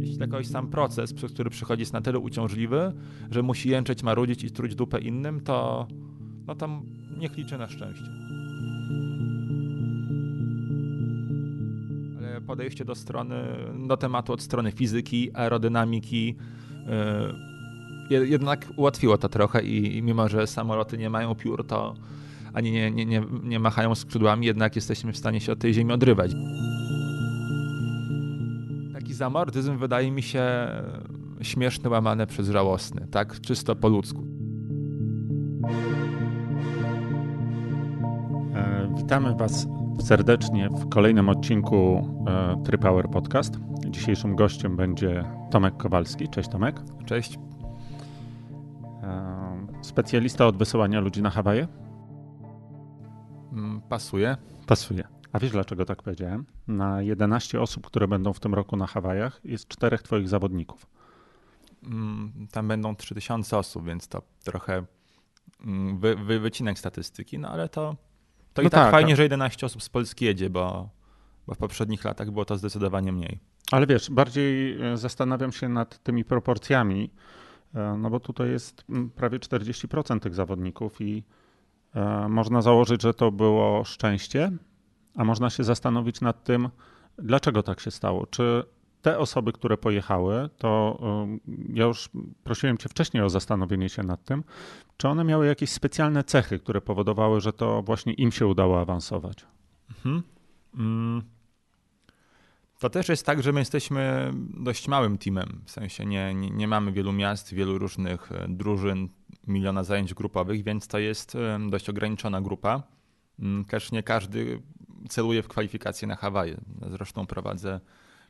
Jeśli jakoś sam proces, przez który przychodzi jest na tyle uciążliwy, że musi jęczeć, marudzić i truć dupę innym, to no tam niech liczy na szczęście. Ale podejście do strony, do tematu od strony fizyki, aerodynamiki, yy, jednak ułatwiło to trochę i, i mimo, że samoloty nie mają piór, to ani nie, nie, nie, nie machają skrzydłami, jednak jesteśmy w stanie się od tej ziemi odrywać. Taki zamordyzm wydaje mi się śmieszny, łamany przez żałosny, tak czysto po ludzku. E, witamy Was serdecznie w kolejnym odcinku e, Trypower Podcast. Dzisiejszym gościem będzie Tomek Kowalski. Cześć Tomek. Cześć. E, specjalista od wysyłania ludzi na Hawaje. Mm, pasuje. Pasuje. A wiesz dlaczego tak powiedziałem? Na 11 osób, które będą w tym roku na Hawajach, jest czterech Twoich zawodników. Mm, tam będą 3000 osób, więc to trochę mm, wy, wy, wycinek statystyki, no ale to, to no i tak, tak fajnie, tak. że 11 osób z Polski jedzie, bo, bo w poprzednich latach było to zdecydowanie mniej. Ale wiesz, bardziej e, zastanawiam się nad tymi proporcjami, e, no bo tutaj jest prawie 40% tych zawodników i E, można założyć, że to było szczęście, a można się zastanowić nad tym, dlaczego tak się stało. Czy te osoby, które pojechały, to e, ja już prosiłem Cię wcześniej o zastanowienie się nad tym, czy one miały jakieś specjalne cechy, które powodowały, że to właśnie im się udało awansować. Mhm. Mm. To też jest tak, że my jesteśmy dość małym teamem. W sensie nie, nie, nie mamy wielu miast, wielu różnych e, drużyn, miliona zajęć grupowych, więc to jest dość ograniczona grupa. Mm, też nie każdy celuje w kwalifikacje na Hawaje. Zresztą prowadzę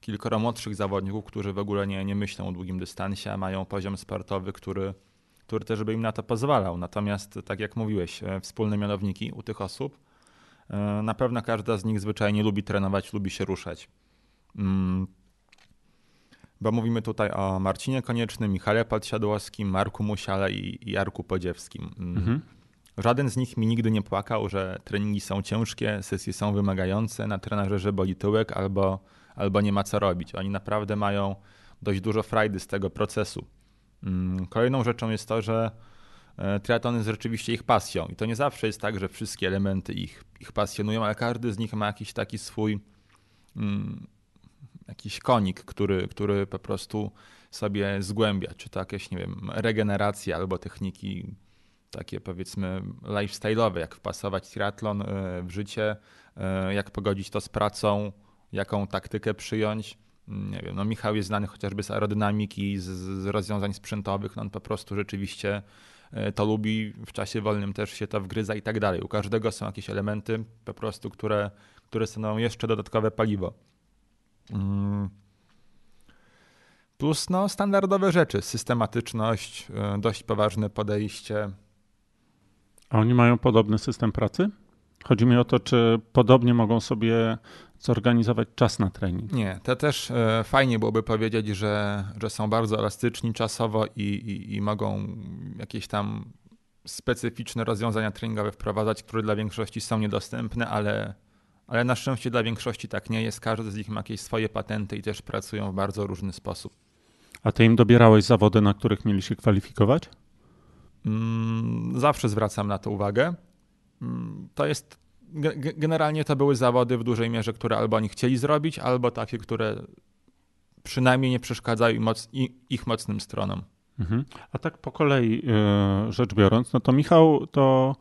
kilkoro młodszych zawodników, którzy w ogóle nie, nie myślą o długim dystansie, a mają poziom sportowy, który, który też by im na to pozwalał. Natomiast, tak jak mówiłeś, e, wspólne mianowniki u tych osób, e, na pewno każda z nich zwyczajnie lubi trenować, lubi się ruszać. Mm, bo mówimy tutaj o Marcinie Koniecznym, Michale Podsiadłowskim, Marku Musiale i, Jarku Podziewskim. Mm. Mhm. Żaden z nich mi nigdy nie płakał, że treningi są ciężkie, sesje są wymagające, na trenerze boli tyłek albo, albo nie ma co robić. Oni naprawdę mają dość dużo frajdy z tego procesu. Mm, kolejną rzeczą jest to, że e, triatlon jest rzeczywiście ich pasją i to nie zawsze jest tak, że wszystkie elementy ich, ich pasjonują, ale każdy z nich ma jakiś taki swój mm, jakiś konik, który, który po prostu sobie zgłębia, czy to jakieś, nie wiem, regeneracje albo techniki takie powiedzmy lifestyle'owe, jak wpasować triatlon e, w życie, e, jak pogodzić to z pracą, jaką taktykę przyjąć. Nie wiem, no Michał jest znany chociażby z aerodynamiki, z, z rozwiązań sprzętowych, no on po prostu rzeczywiście e, to lubi, w czasie wolnym też się to wgryza i tak dalej. U każdego są jakieś elementy po prostu, które, które stanowią jeszcze dodatkowe paliwo. Mm. Plus no, standardowe rzeczy, systematyczność, dość poważne podejście. A oni mają podobny system pracy? Chodzi mi o to, czy podobnie mogą sobie zorganizować czas na trening. Nie, to też e, fajnie byłoby powiedzieć, że, że są bardzo elastyczni czasowo i, i, i mogą jakieś tam specyficzne rozwiązania treningowe wprowadzać, które dla większości są niedostępne, ale ale na szczęście dla większości tak nie jest. Każdy z nich ma jakieś swoje patenty i też pracują w bardzo różny sposób. A ty im dobierałeś zawody, na których mieli się kwalifikować? Mm, zawsze zwracam na to uwagę. Mm, to jest generalnie to były zawody w dużej mierze, które albo oni chcieli zrobić, albo takie, które przynajmniej nie przeszkadzają ich mocnym stronom. Mhm. A tak po kolei e, rzecz biorąc, no to Michał to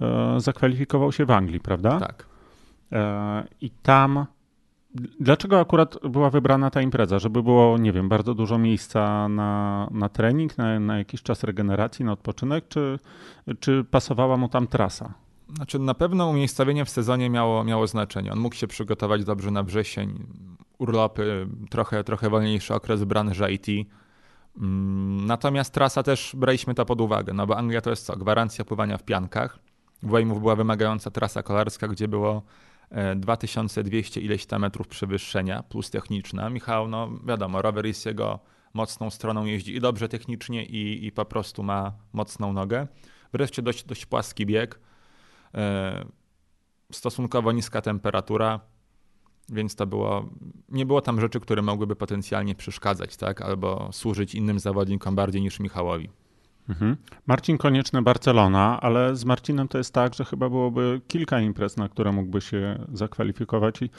e, zakwalifikował się w Anglii, prawda? Tak. E, I tam Dlaczego akurat była wybrana ta impreza? Żeby było, nie wiem, bardzo dużo miejsca na, na trening, na, na jakiś czas regeneracji, na odpoczynek, czy, czy pasowała mu tam trasa? Znaczy, na pewno umiejscowienie w sezonie miało, miało znaczenie. On mógł się przygotować dobrze na wrzesień, urlopy, trochę, trochę wolniejszy okres branży IT. Mm, natomiast trasa też braliśmy to pod uwagę, no bo Anglia to jest co? Gwarancja pływania w piankach. W Weymouth była wymagająca trasa kolarska, gdzie było 2200 e, ileś tam metrów przewyższenia plus techniczna. Michał, no wiadomo, rower jest jego mocną stroną, jeździ i dobrze technicznie i, i po prostu ma mocną nogę. Wreszcie dość, dość płaski bieg, e, stosunkowo niska temperatura, więc to było, nie było tam rzeczy, które mogłyby potencjalnie przeszkadzać, tak, albo służyć innym zawodnikom bardziej niż Michałowi. Mhm. Marcin Konieczny Barcelona, ale z Marcinem to jest tak, że chyba byłoby kilka imprez, na które mógłby się zakwalifikować i,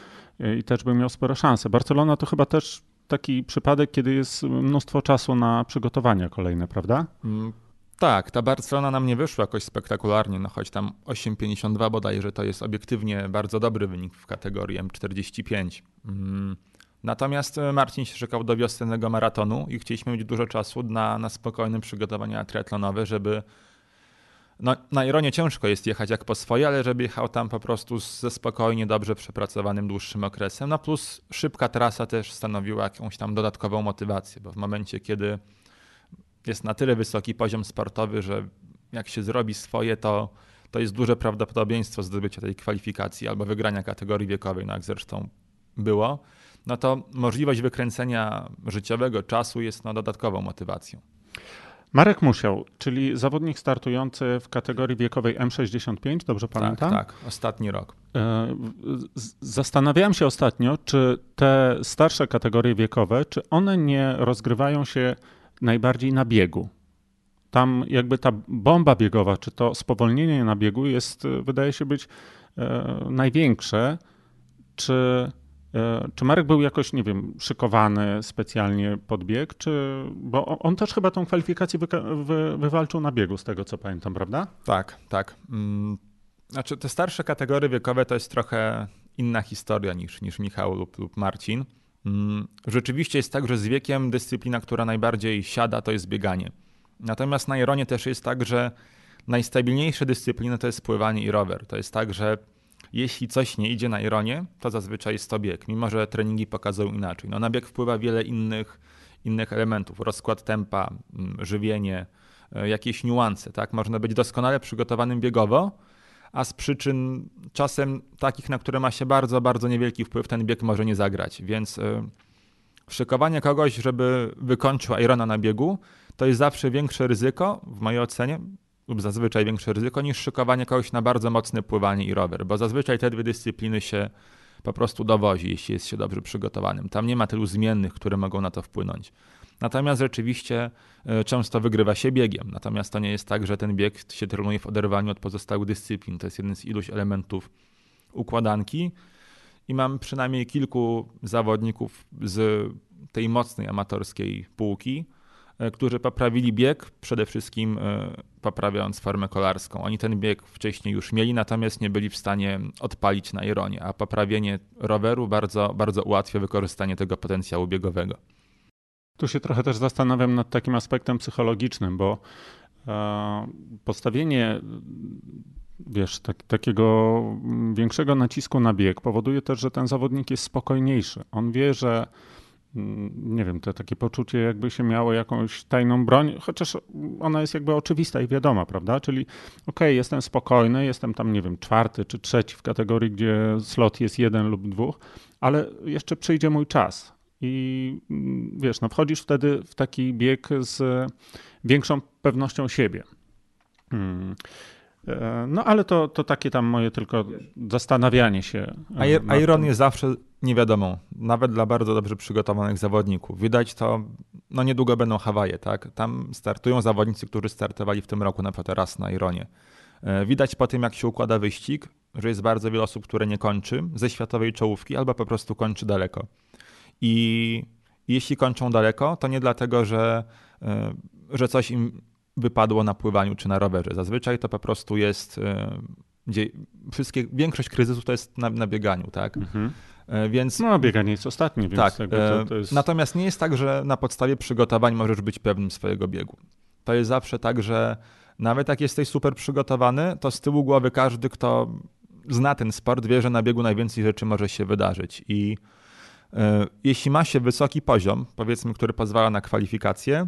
i też by miał spore szanse. Barcelona to chyba też taki przypadek, kiedy jest mnóstwo czasu na przygotowania kolejne, prawda? Mm, tak, ta Barcelona nam nie wyszła jakoś spektakularnie, no choć tam 8,52 bodajże to jest obiektywnie bardzo dobry wynik w kategorii M45. Mm. Natomiast e, Marcin się czekał do wiosennego maratonu i chcieliśmy mieć dużo czasu na, na spokojne przygotowania triatlonowe, żeby no, na Ironie ciężko jest jechać jak po swoje, ale żeby jechał tam po prostu ze spokojnie, dobrze przepracowanym, dłuższym okresem. No plus szybka trasa też stanowiła jakąś tam dodatkową motywację, bo w momencie, kiedy jest na tyle wysoki poziom sportowy, że jak się zrobi swoje, to, to jest duże prawdopodobieństwo zdobycia tej kwalifikacji albo wygrania kategorii wiekowej, no jak zresztą było, no to możliwość wykręcenia życiowego czasu jest no, dodatkową motywacją. Marek Musiał, czyli zawodnik startujący w kategorii wiekowej M65, dobrze tak, pamiętam? Tak, tak, ostatni rok. E, zastanawiałem się ostatnio, czy te starsze kategorie wiekowe, czy one nie rozgrywają się najbardziej na biegu. Tam jakby ta bomba biegowa, czy to spowolnienie na biegu jest, wydaje się być e, największe. Czy, czy Marek był jakoś, nie wiem, szykowany specjalnie pod bieg, czy, bo on też chyba tą kwalifikację wy, wy, wywalczył na biegu, z tego co pamiętam, prawda? Tak, tak. Mm, znaczy te starsze kategorie wiekowe to jest trochę inna historia niż, niż Michał lub, lub Marcin. Mm, rzeczywiście jest tak, że z wiekiem dyscyplina, która najbardziej siada, to jest bieganie. Natomiast na Ironie też jest tak, że najstabilniejsze dyscypliny to jest pływanie i rower. To jest tak, że jeśli coś nie idzie na Ironie, to zazwyczaj jest to bieg, mimo że treningi pokazują inaczej. No, na bieg wpływa wiele innych, innych elementów, rozkład tempa, mm, żywienie, e, jakieś niuanse. Tak? Można być doskonale przygotowanym biegowo, a z przyczyn czasem takich, na które ma się bardzo, bardzo niewielki wpływ, ten bieg może nie zagrać. Więc y, szykowanie kogoś, żeby wykończył Irona na biegu, to jest zawsze większe ryzyko, w mojej ocenie, lub zazwyczaj większe ryzyko, niż szykowanie kogoś na bardzo mocne pływanie i rower, bo zazwyczaj te dwie dyscypliny się po prostu dowozi, jeśli jest się dobrze przygotowanym. Tam nie ma tylu zmiennych, które mogą na to wpłynąć. Natomiast rzeczywiście e, często wygrywa się biegiem. Natomiast to nie jest tak, że ten bieg się trenuje w oderwaniu od pozostałych dyscyplin. To jest jeden z iluś elementów układanki. I mam przynajmniej kilku zawodników z tej mocnej amatorskiej półki, którzy poprawili bieg, przede wszystkim e, poprawiając formę kolarską. Oni ten bieg wcześniej już mieli, natomiast nie byli w stanie odpalić na Ironie, a poprawienie roweru bardzo, bardzo ułatwia wykorzystanie tego potencjału biegowego. Tu się trochę też zastanawiam nad takim aspektem psychologicznym, bo e, postawienie wiesz, tak, takiego większego nacisku na bieg powoduje też, że ten zawodnik jest spokojniejszy. On wie, że nie wiem, to takie poczucie jakby się miało jakąś tajną broń, chociaż ona jest jakby oczywista i wiadoma, prawda? Czyli okej, okay, jestem spokojny, jestem tam, nie wiem, czwarty czy trzeci w kategorii, gdzie slot jest jeden lub dwóch, ale jeszcze przyjdzie mój czas i mm, wiesz, no wchodzisz wtedy w taki bieg z większą pewnością siebie. Hmm. No ale to, to takie tam moje tylko zastanawianie się. E, Iron jest zawsze niewiadomą, nawet dla bardzo dobrze przygotowanych zawodników. Widać to, no niedługo będą Hawaje, tak? Tam startują zawodnicy, którzy startowali w tym roku na przykład raz na Ironie. E, widać po tym, jak się układa wyścig, że jest bardzo wiele osób, które nie kończy ze światowej czołówki albo po prostu kończy daleko. I jeśli kończą daleko, to nie dlatego, że, e, że coś im wypadło na pływaniu czy na rowerze. Zazwyczaj to po prostu jest, e, gdzie wszystkie, większość kryzysów to jest na, na bieganiu, tak? Mhm. E, więc, no, bieganie jest ostatnie, więc tak, to, to jest... Natomiast nie jest tak, że na podstawie przygotowań możesz być pewnym swojego biegu. To jest zawsze tak, że nawet jak jesteś super przygotowany, to z tyłu głowy każdy, kto zna ten sport, wie, że na biegu najwięcej rzeczy może się wydarzyć. I E, jeśli ma się wysoki poziom, powiedzmy, który pozwala na kwalifikacje,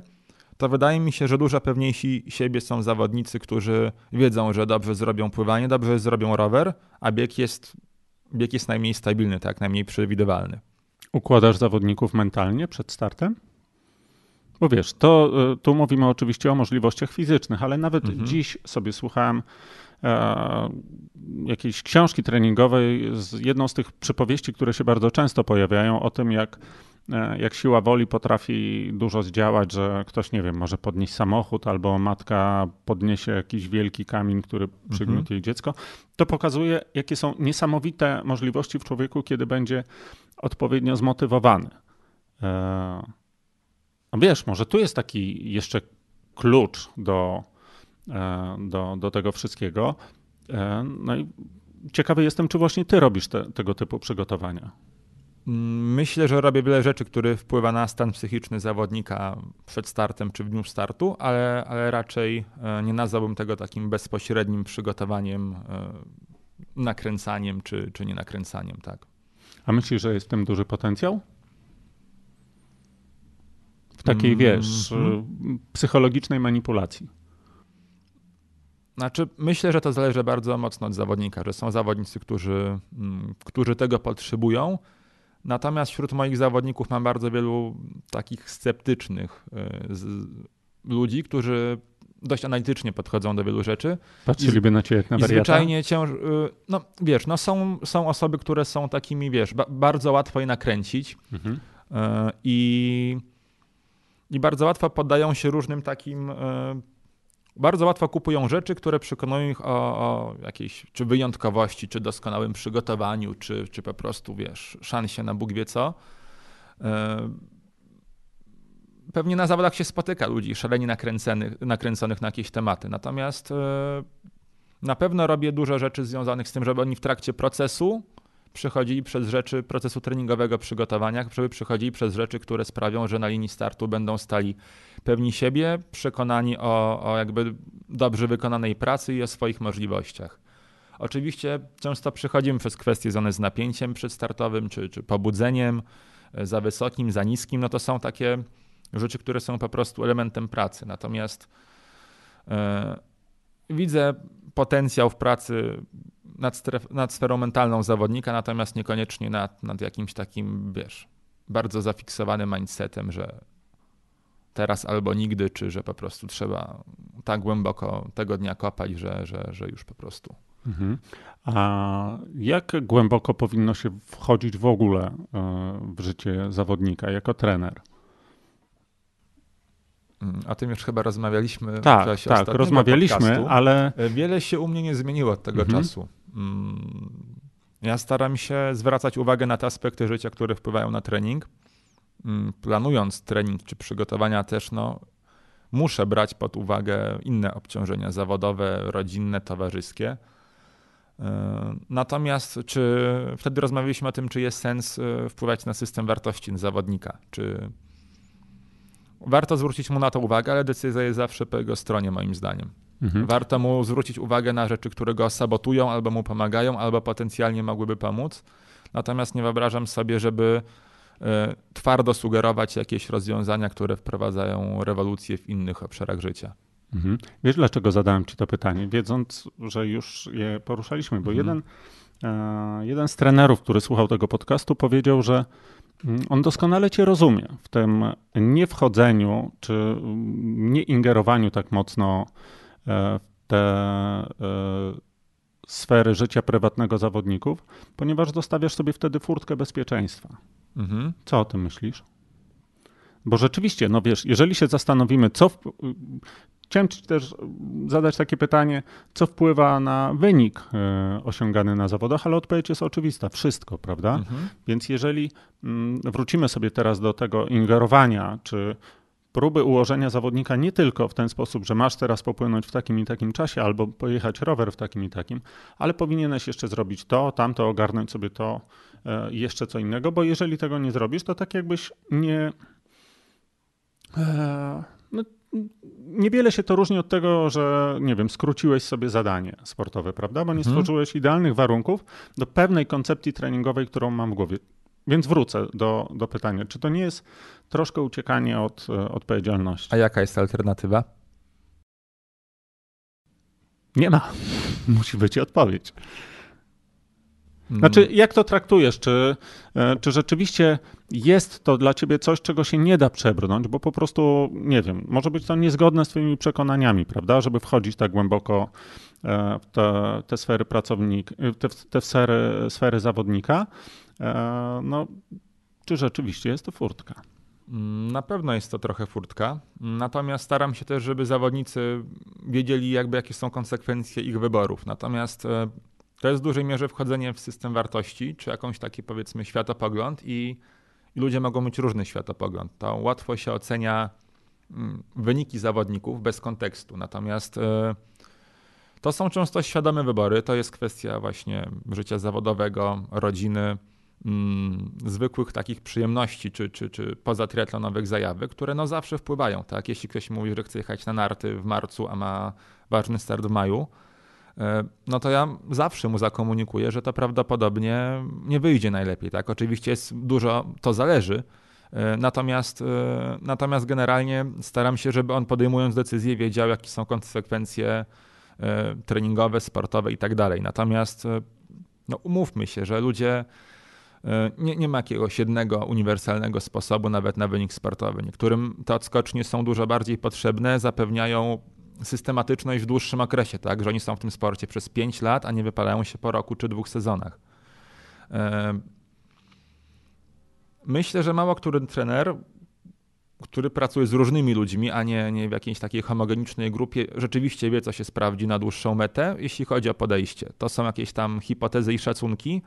to wydaje mi się, że dużo pewniejsi siebie są zawodnicy, którzy wiedzą, że dobrze zrobią pływanie, dobrze zrobią rower, a bieg jest, bieg jest najmniej stabilny, tak, najmniej przewidywalny. Układasz zawodników mentalnie przed startem? Bo wiesz, to y, tu mówimy oczywiście o możliwościach fizycznych, ale nawet Mhm. dziś sobie słuchałem e, jakiejś książki treningowej z jedną z tych przypowieści, które się bardzo często pojawiają o tym, jak, jak siła woli potrafi dużo zdziałać, że ktoś, nie wiem, może podnieść samochód albo matka podniesie jakiś wielki kamień, który przygniótł jej dziecko. To pokazuje, jakie są niesamowite możliwości w człowieku, kiedy będzie odpowiednio zmotywowany. E, no wiesz, może tu jest taki jeszcze klucz do, e, do, do tego wszystkiego. E, No i ciekawy jestem, czy właśnie ty robisz te, tego typu przygotowania. Mm, Myślę, że robię wiele rzeczy, które wpływa na stan psychiczny zawodnika przed startem czy w dniu startu, ale, ale raczej e, nie nazwałbym tego takim bezpośrednim przygotowaniem, e, nakręcaniem czy, czy nie nakręcaniem, tak. A myślisz, że jest w tym duży potencjał? W takiej, Mhm. wiesz, y, psychologicznej manipulacji. Znaczy, myślę, że to zależy bardzo mocno od zawodnika, że są zawodnicy, którzy, mm, którzy tego potrzebują. Natomiast wśród moich zawodników mam bardzo wielu takich sceptycznych z, ludzi, którzy dość analitycznie podchodzą do wielu rzeczy. Patrzyliby na ciebie jak na wariata? zwyczajnie cięż... y, No wiesz, no są, są osoby, które są takimi, wiesz, ba bardzo łatwo je nakręcić Mhm. y, i, i bardzo łatwo poddają się różnym takim... Bardzo łatwo kupują rzeczy, które przekonują ich o, o jakiejś czy wyjątkowości, czy doskonałym przygotowaniu, czy, czy po prostu, wiesz, szansie na Bóg wie co. Y, Pewnie na zawodach się spotyka ludzi szalenie nakręconych, nakręconych na jakieś tematy. Natomiast y, na pewno robię dużo rzeczy związanych z tym, żeby oni w trakcie procesu przechodzili przez rzeczy procesu treningowego przygotowania, żeby przechodzili przez rzeczy, które sprawią, że na linii startu będą stali pewni siebie, przekonani o, o jakby dobrze wykonanej pracy i o swoich możliwościach. Oczywiście często przechodzimy przez kwestie związane z napięciem przedstartowym, czy, czy pobudzeniem, e, za wysokim, za niskim. No to są takie rzeczy, które są po prostu elementem pracy. Natomiast e, widzę potencjał w pracy nad, stref, nad sferą mentalną zawodnika, natomiast niekoniecznie nad, nad jakimś takim, wiesz, bardzo zafiksowanym mindsetem, że teraz albo nigdy, czy że po prostu trzeba tak głęboko tego dnia kopać, że, że, że już po prostu. Mhm. A jak głęboko powinno się wchodzić w ogóle e, w życie zawodnika jako trener? Mm, O tym już chyba rozmawialiśmy w Tak, czasie tak, rozmawialiśmy, podcastu. ale E, Wiele się u mnie nie zmieniło od tego Mhm. czasu. Mm, Ja staram się zwracać uwagę na te aspekty życia, które wpływają na trening. Mm, Planując trening czy przygotowania też, no, muszę brać pod uwagę inne obciążenia zawodowe, rodzinne, towarzyskie. E, Natomiast czy wtedy rozmawialiśmy o tym, czy jest sens e, wpływać na system wartości zawodnika, czy warto zwrócić mu na to uwagę, ale decyzja jest zawsze po jego stronie, moim zdaniem. Mhm. Warto mu zwrócić uwagę na rzeczy, które go sabotują, albo mu pomagają, albo potencjalnie mogłyby pomóc. Natomiast nie wyobrażam sobie, żeby e, twardo sugerować jakieś rozwiązania, które wprowadzają rewolucję w innych obszarach życia. Mhm. Wiesz, dlaczego zadałem ci to pytanie? Wiedząc, że już je poruszaliśmy, bo Mhm. jeden, e, jeden z trenerów, który słuchał tego podcastu, powiedział, że mm, on doskonale cię rozumie w tym niewchodzeniu czy mm, nie ingerowaniu tak mocno te e, sfery życia prywatnego zawodników, ponieważ zostawiasz sobie wtedy furtkę bezpieczeństwa. Mhm. Co o tym myślisz? Bo rzeczywiście, no wiesz, jeżeli się zastanowimy, co. W... Chciałem Ci też zadać takie pytanie, co wpływa na wynik e, osiągany na zawodach, ale odpowiedź jest oczywista: wszystko, prawda? Mhm. Więc jeżeli mm, wrócimy sobie teraz do tego ingerowania, czy próby ułożenia zawodnika nie tylko w ten sposób, że masz teraz popłynąć w takim i takim czasie, albo pojechać rower w takim i takim, ale powinieneś jeszcze zrobić to, tamto, ogarnąć sobie to, e, jeszcze co innego, bo jeżeli tego nie zrobisz, to tak jakbyś nie. E, no, niewiele się to różni od tego, że nie wiem, skróciłeś sobie zadanie sportowe, prawda? Bo nie Mhm. stworzyłeś idealnych warunków do pewnej koncepcji treningowej, którą mam w głowie. Więc wrócę do, do pytania, czy to nie jest troszkę uciekanie od e, odpowiedzialności? A jaka jest alternatywa? Nie ma. Musi być odpowiedź. Znaczy, jak to traktujesz? Czy, e, czy rzeczywiście jest to dla ciebie coś, czego się nie da przebrnąć, bo po prostu, nie wiem, może być to niezgodne z twoimi przekonaniami, prawda, żeby wchodzić tak głęboko e, w te, te sfery pracownika, te, te sfery, sfery zawodnika. E, no, czy rzeczywiście jest to furtka? Mm, na pewno jest to trochę furtka, natomiast staram się też, żeby zawodnicy wiedzieli, jakby jakie są konsekwencje ich wyborów. Natomiast to jest w dużej mierze wchodzenie w system wartości, czy jakąś taki powiedzmy światopogląd i, i ludzie mogą mieć różny światopogląd. To łatwo się ocenia mm, wyniki zawodników bez kontekstu. Natomiast e, to są często świadome wybory. To jest kwestia właśnie życia zawodowego, rodziny, mm, zwykłych takich przyjemności czy, czy, czy pozatriatlonowych zajawek, które no zawsze wpływają. Tak? Jeśli ktoś mówi, że chce jechać na narty w marcu, a ma ważny start w maju, E, no to ja zawsze mu zakomunikuję, że to prawdopodobnie nie wyjdzie najlepiej. Tak? Oczywiście jest dużo, to zależy, e, Natomiast, e, natomiast generalnie staram się, żeby on podejmując decyzję wiedział, jakie są konsekwencje treningowe, sportowe i tak dalej. Natomiast no, umówmy się, że ludzie nie, nie ma jakiegoś jednego uniwersalnego sposobu nawet na wynik sportowy. Niektórym te odskocznie są dużo bardziej potrzebne, zapewniają systematyczność w dłuższym okresie, tak, że oni są w tym sporcie przez 5 lat, a nie wypalają się po roku czy dwóch sezonach. Myślę, że mało który trener, który pracuje z różnymi ludźmi, a nie, nie w jakiejś takiej homogenicznej grupie, rzeczywiście wie, co się sprawdzi na dłuższą metę, jeśli chodzi o podejście. To są jakieś tam hipotezy i szacunki,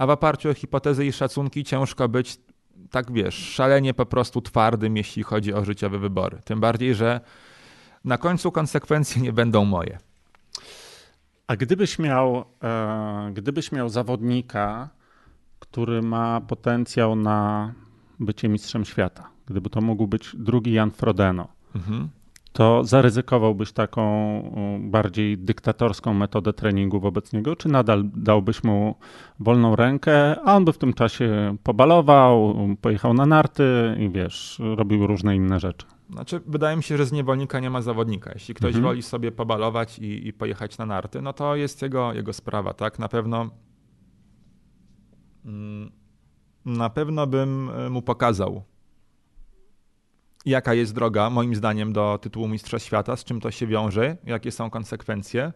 a w oparciu o hipotezy i szacunki ciężko być, tak wiesz, szalenie po prostu twardym, jeśli chodzi o życiowe wybory. Tym bardziej, że na końcu konsekwencje nie będą moje. A gdybyś miał, e, gdybyś miał zawodnika, który ma potencjał na bycie mistrzem świata, gdyby to mógł być drugi Jan Frodeno, mhm. To zaryzykowałbyś taką bardziej dyktatorską metodę treningu wobec niego, czy nadal dałbyś mu wolną rękę, a on by w tym czasie pobalował, pojechał na narty i wiesz, robił różne inne rzeczy? Znaczy, wydaje mi się, że z niewolnika nie ma zawodnika. Jeśli ktoś mhm. woli sobie pobalować i, i, pojechać na narty, no to jest jego, jego sprawa, tak? Na pewno mm, na pewno bym e, mu pokazał, jaka jest droga, moim zdaniem, do tytułu Mistrza Świata, z czym to się wiąże, jakie są konsekwencje.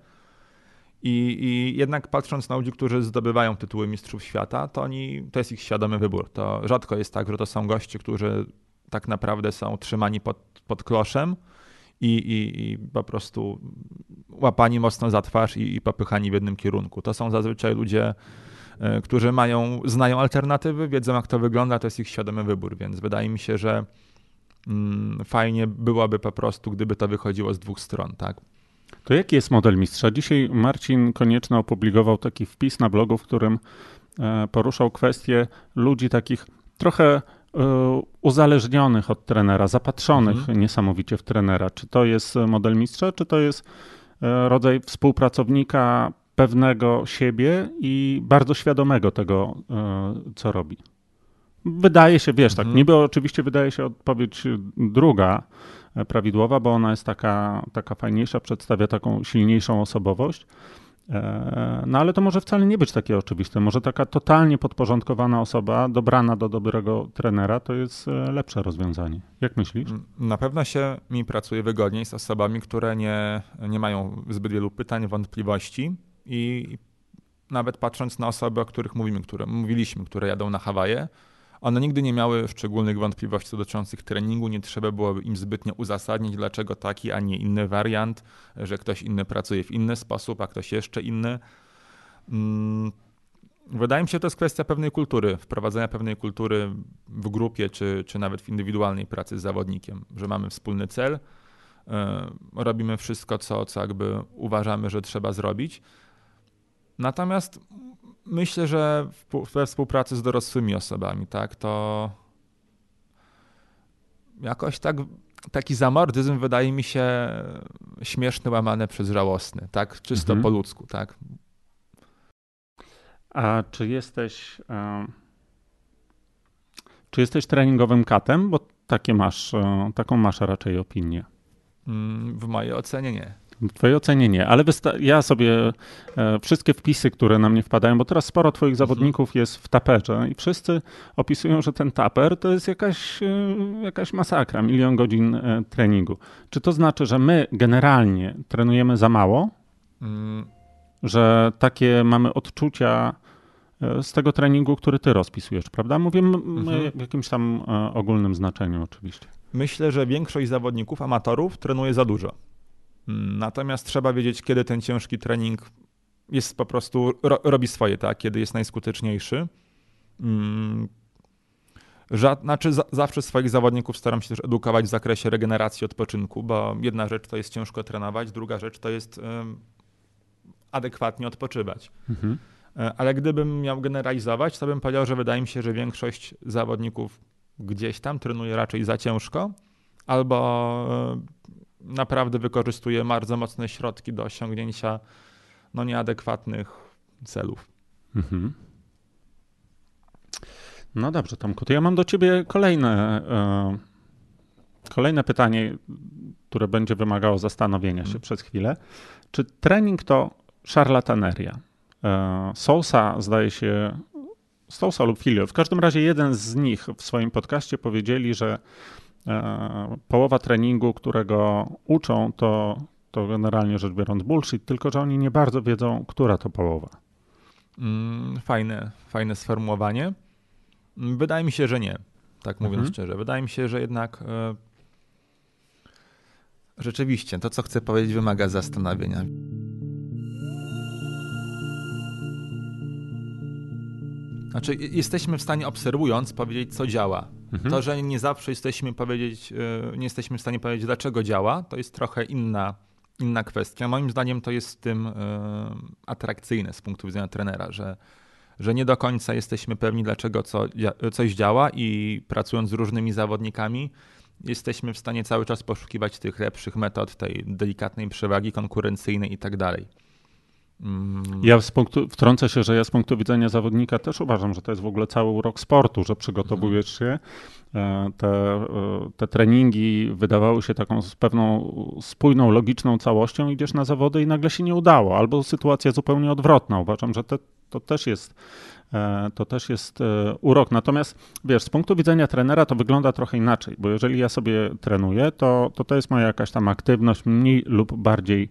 I, I, jednak patrząc na ludzi, którzy zdobywają tytuły Mistrzów Świata, to oni, to jest ich świadomy wybór. To rzadko jest tak, że to są goście, którzy tak naprawdę są trzymani pod, pod kloszem i, i, i po prostu łapani mocno za twarz i, i popychani w jednym kierunku. To są zazwyczaj ludzie, e, którzy mają, znają alternatywy, wiedzą jak to wygląda, to jest ich świadomy wybór, więc wydaje mi się, że fajnie byłoby po prostu, gdyby to wychodziło z dwóch stron, tak? To jaki jest model mistrza? Dzisiaj Marcin Konieczny opublikował taki wpis na blogu, w którym e, poruszał kwestię ludzi takich trochę E, uzależnionych od trenera, zapatrzonych mhm. niesamowicie w trenera. Czy to jest model mistrza, czy to jest e, rodzaj współpracownika pewnego siebie i bardzo świadomego tego, co robi? Wydaje się, wiesz, tak, mhm. tak, niby oczywiście wydaje się odpowiedź druga prawidłowa, bo ona jest taka, taka fajniejsza, przedstawia taką silniejszą osobowość. E, no ale to może wcale nie być takie oczywiste. Może taka totalnie podporządkowana osoba, dobrana do dobrego trenera, to jest e, lepsze rozwiązanie. Jak myślisz? Na pewno się mi pracuje wygodniej z osobami, które nie, nie mają zbyt wielu pytań, wątpliwości i nawet patrząc na osoby, o których mówimy, które mówiliśmy, które jadą na Hawaje, one nigdy nie miały szczególnych wątpliwości dotyczących treningu, nie trzeba było im zbytnio uzasadnić, dlaczego taki, a nie inny wariant, że ktoś inny pracuje w inny sposób, a ktoś jeszcze inny. Mm, wydaje mi się, że to jest kwestia pewnej kultury, wprowadzenia pewnej kultury w grupie, czy, czy nawet w indywidualnej pracy z zawodnikiem, że mamy wspólny cel, e, robimy wszystko, co, co jakby uważamy, że trzeba zrobić. Natomiast myślę, że we współpracy z dorosłymi osobami, tak, to jakoś tak, taki zamordyzm wydaje mi się śmieszny, łamany przez żałosny, tak, czysto mhm. po ludzku, tak. A czy jesteś, czy jesteś treningowym katem? Bo takie masz, taką masz raczej opinię. Mm, w mojej ocenie nie. W twojej ocenie nie, ale ja sobie e, wszystkie wpisy, które na mnie wpadają, bo teraz sporo twoich mhm. zawodników jest w taperze i wszyscy opisują, że ten taper to jest jakaś, e, jakaś masakra, milion godzin e, treningu. Czy to znaczy, że my generalnie trenujemy za mało? Mm. Że takie mamy odczucia z tego treningu, który ty rozpisujesz, prawda? Mówię mhm. w jakimś tam ogólnym znaczeniu oczywiście. Myślę, że większość zawodników, amatorów trenuje za dużo. Mm, natomiast trzeba wiedzieć, kiedy ten ciężki trening jest po prostu, ro, robi swoje, tak? kiedy jest najskuteczniejszy. Hmm. Znaczy, za, zawsze swoich zawodników staram się też edukować w zakresie regeneracji odpoczynku, bo jedna rzecz to jest ciężko trenować, druga rzecz to jest adekwatnie odpoczywać. Mhm. E, ale gdybym miał generalizować, to bym powiedział, że wydaje mi się, że większość zawodników gdzieś tam trenuje raczej za ciężko, albo e, naprawdę wykorzystuje bardzo mocne środki do osiągnięcia no, nieadekwatnych celów. Mhm. No dobrze, Tomku, to ja mam do ciebie kolejne, e, kolejne pytanie, które będzie wymagało zastanowienia się mhm. przez chwilę. Czy trening to szarlataneria? E, Sousa zdaje się Stousa lub Filio. W każdym razie jeden z nich w swoim podcaście powiedzieli, że połowa treningu, którego uczą, to, to generalnie rzecz biorąc bullshit, tylko że oni nie bardzo wiedzą, która to połowa. Mm, fajne, fajne sformułowanie. Wydaje mi się, że nie, tak mówiąc mhm. szczerze. Wydaje mi się, że jednak e, rzeczywiście to, co chcę powiedzieć, wymaga zastanowienia. Znaczy, jesteśmy w stanie obserwując powiedzieć, co działa. Mhm. To, że nie zawsze jesteśmy powiedzieć, e, nie jesteśmy w stanie powiedzieć, dlaczego działa, to jest trochę inna, inna kwestia. Moim zdaniem to jest w tym e, atrakcyjne z punktu widzenia trenera, że, że nie do końca jesteśmy pewni, dlaczego co, coś działa i pracując z różnymi zawodnikami, jesteśmy w stanie cały czas poszukiwać tych lepszych metod, tej delikatnej przewagi konkurencyjnej i tak dalej. Mm. Ja z punktu, wtrącę się, że ja z punktu widzenia zawodnika też uważam, że to jest w ogóle cały urok sportu, że przygotowujesz się. E, te, e, te treningi wydawały się taką pewną spójną, logiczną całością, idziesz na zawody i nagle się nie udało, albo sytuacja zupełnie odwrotna. Uważam, że te, to też jest e, to też jest urok. Natomiast wiesz, z punktu widzenia trenera to wygląda trochę inaczej, bo jeżeli ja sobie trenuję, to to, to jest moja jakaś tam aktywność mniej lub bardziej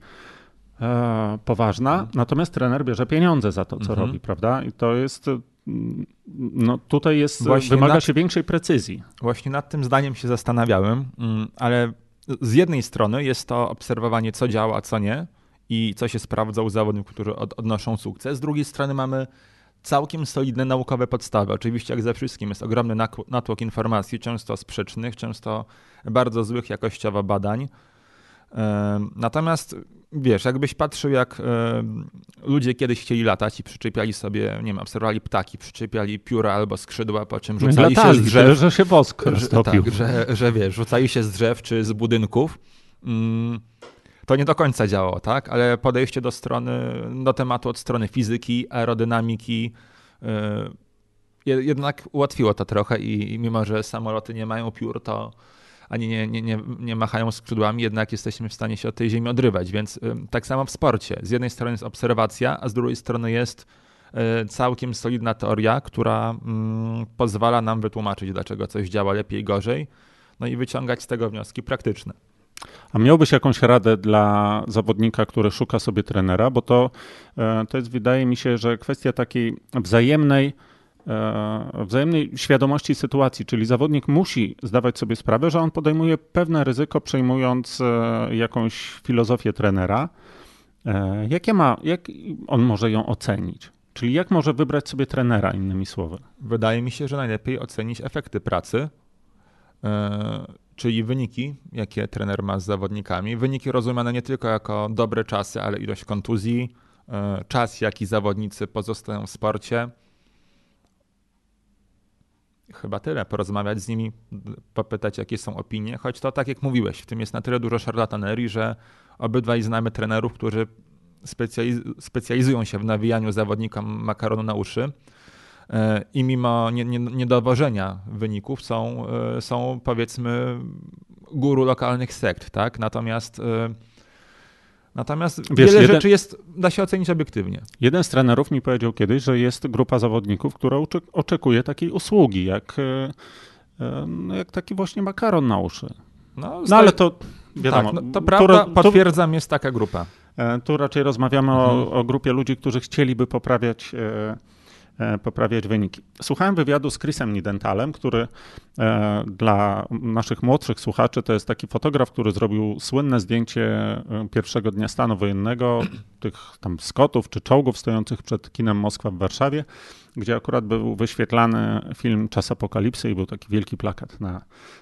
poważna, mhm. natomiast trener bierze pieniądze za to, co mhm. robi, prawda? I to jest, mm, no tutaj jest, Właśnie wymaga nad, się większej precyzji. Właśnie nad tym zdaniem się zastanawiałem, mm, ale z jednej strony jest to obserwowanie, co działa, co nie i co się sprawdza u zawodników, którzy od, odnoszą sukces. Z drugiej strony mamy całkiem solidne naukowe podstawy. Oczywiście, jak ze wszystkim, jest ogromny natłok informacji, często sprzecznych, często bardzo złych jakościowo badań. Natomiast wiesz, jakbyś patrzył, jak ludzie kiedyś chcieli latać i przyczepiali sobie, nie wiem, obserwowali ptaki, przyczepiali pióra albo skrzydła, po czym rzucali Latali, się z drzew. Że się wosk że, tak, że, że wiesz, rzucali się z drzew czy z budynków. Mm, to nie do końca działało, tak? Ale podejście do strony, do tematu od strony fizyki, aerodynamiki, jednak ułatwiło to trochę i, i mimo, że samoloty nie mają piór, to ani nie, nie, nie, nie machają skrzydłami, jednak jesteśmy w stanie się od tej ziemi odrywać. Więc tak samo w sporcie. Z jednej strony jest obserwacja, a z drugiej strony jest y, całkiem solidna teoria, która mm, pozwala nam wytłumaczyć, dlaczego coś działa lepiej, gorzej, no i wyciągać z tego wnioski praktyczne. A miałbyś jakąś radę dla zawodnika, który szuka sobie trenera, bo to, e, to jest, wydaje mi się, że kwestia takiej wzajemnej wzajemnej świadomości sytuacji, czyli zawodnik musi zdawać sobie sprawę, że on podejmuje pewne ryzyko, przejmując e, jakąś filozofię trenera. E, jakie ma, jak on może ją ocenić? Czyli jak może wybrać sobie trenera, innymi słowy? Wydaje mi się, że najlepiej ocenić efekty pracy, czyli wyniki, jakie trener ma z zawodnikami. Wyniki rozumiane nie tylko jako dobre czasy, ale ilość kontuzji, czas, jaki zawodnicy pozostają w sporcie chyba tyle. Porozmawiać z nimi, popytać, jakie są opinie, choć to tak jak mówiłeś, w tym jest na tyle dużo szarlatanerii, że obydwaj znamy trenerów, którzy specjaliz- specjalizują się w nawijaniu zawodnikom makaronu na uszy e, i mimo niedowożenia wyników są, e, są powiedzmy guru lokalnych sekt, tak? Natomiast e, Natomiast Wiesz, wiele jeden, rzeczy jest, da się ocenić obiektywnie. Jeden z trenerów mi powiedział kiedyś, że jest grupa zawodników, która oczekuje takiej usługi, jak, e, no jak taki właśnie makaron na uszy. No, no ale to wiadomo. Tak, no, to prawda, potwierdzam, jest taka grupa. E, tu raczej rozmawiamy mhm. o, o, grupie ludzi, którzy chcieliby poprawiać e, E, poprawiać wyniki. Słuchałem wywiadu z Chrisem Nidentalem, który e, dla naszych młodszych słuchaczy to jest taki fotograf, który zrobił słynne zdjęcie e, pierwszego dnia stanu wojennego, tych tam skotów czy czołgów stojących przed kinem Moskwa w Warszawie, gdzie akurat był wyświetlany film Czas Apokalipsy i był taki wielki plakat na,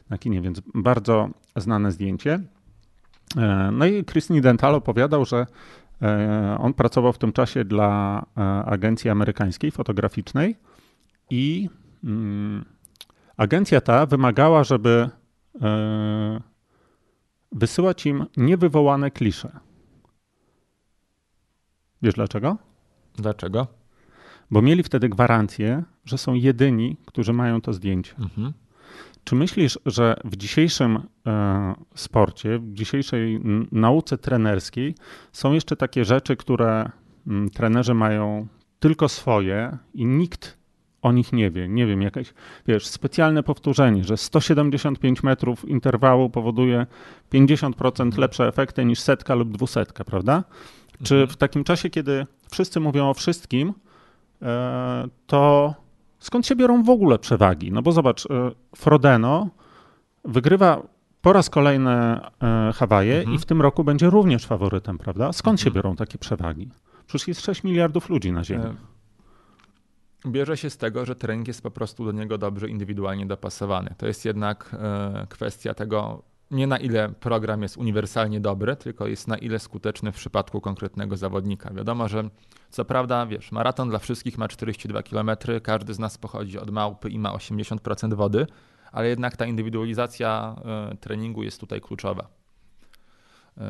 na kinie, więc bardzo znane zdjęcie. No i Chris Nidental opowiadał, że E, on pracował w tym czasie dla e, agencji amerykańskiej fotograficznej i mm, agencja ta wymagała, żeby e, wysyłać im niewywołane klisze. Wiesz dlaczego? Dlaczego? Bo mieli wtedy gwarancję, że są jedyni, którzy mają to zdjęcie. Mhm. Czy myślisz, że w dzisiejszym e, sporcie, w dzisiejszej nauce trenerskiej są jeszcze takie rzeczy, które m, trenerzy mają tylko swoje i nikt o nich nie wie. Nie wiem, jakieś, wiesz, specjalne powtórzenie, że 175 metrów interwału powoduje 50% lepsze efekty niż setka lub dwusetka, prawda? Czy mhm. w takim czasie, kiedy wszyscy mówią o wszystkim, e, to skąd się biorą w ogóle przewagi? No bo zobacz, e, Frodeno wygrywa po raz kolejny e, Hawaje mhm. i w tym roku będzie również faworytem, prawda? Skąd mhm. się biorą takie przewagi? Przecież jest 6 miliardów ludzi na Ziemi. E, bierze się z tego, że trening jest po prostu do niego dobrze indywidualnie dopasowany. To jest jednak kwestia tego, nie na ile program jest uniwersalnie dobry, tylko jest na ile skuteczny w przypadku konkretnego zawodnika. Wiadomo, że co prawda, wiesz, maraton dla wszystkich ma 42 km, każdy z nas pochodzi od małpy i ma 80% wody, ale jednak ta indywidualizacja y, treningu jest tutaj kluczowa. Y,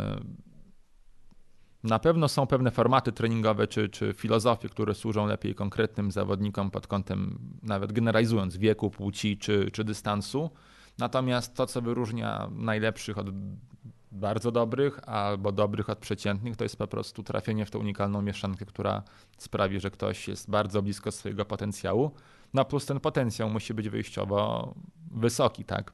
na pewno są pewne formaty treningowe czy, czy filozofie, które służą lepiej konkretnym zawodnikom pod kątem, nawet generalizując, wieku, płci czy, czy dystansu Natomiast to, co wyróżnia najlepszych od bardzo dobrych albo dobrych od przeciętnych, to jest po prostu trafienie w tę unikalną mieszankę, która sprawi, że ktoś jest bardzo blisko swojego potencjału. No plus ten potencjał musi być wyjściowo wysoki, tak?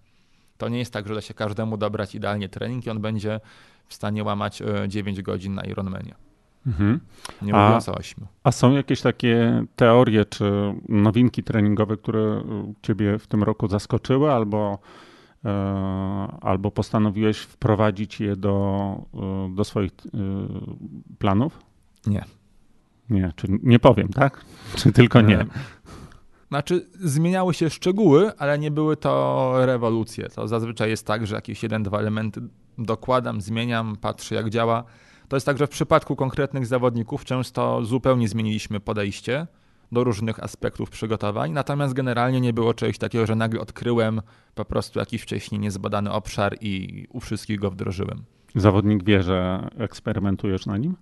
To nie jest tak, że da się każdemu dobrać idealnie trening i on będzie w stanie łamać 9 e, godzin na Ironmanie. Mhm. Nie mówiąc a, o 8. A są jakieś takie teorie czy nowinki treningowe, które ciebie w tym roku zaskoczyły albo, e, albo postanowiłeś wprowadzić je do, e, do swoich e, planów? Nie. Nie, czy nie powiem, tak? Czy tylko nie? Znaczy, zmieniały się szczegóły, ale nie były to rewolucje. To zazwyczaj jest tak, że jakieś jeden, dwa elementy dokładam, zmieniam, patrzę jak działa to jest tak, że w przypadku konkretnych zawodników często zupełnie zmieniliśmy podejście do różnych aspektów przygotowań, natomiast generalnie nie było czegoś takiego, że nagle odkryłem po prostu jakiś wcześniej niezbadany obszar i u wszystkich go wdrożyłem. Zawodnik wie, że eksperymentujesz na nim?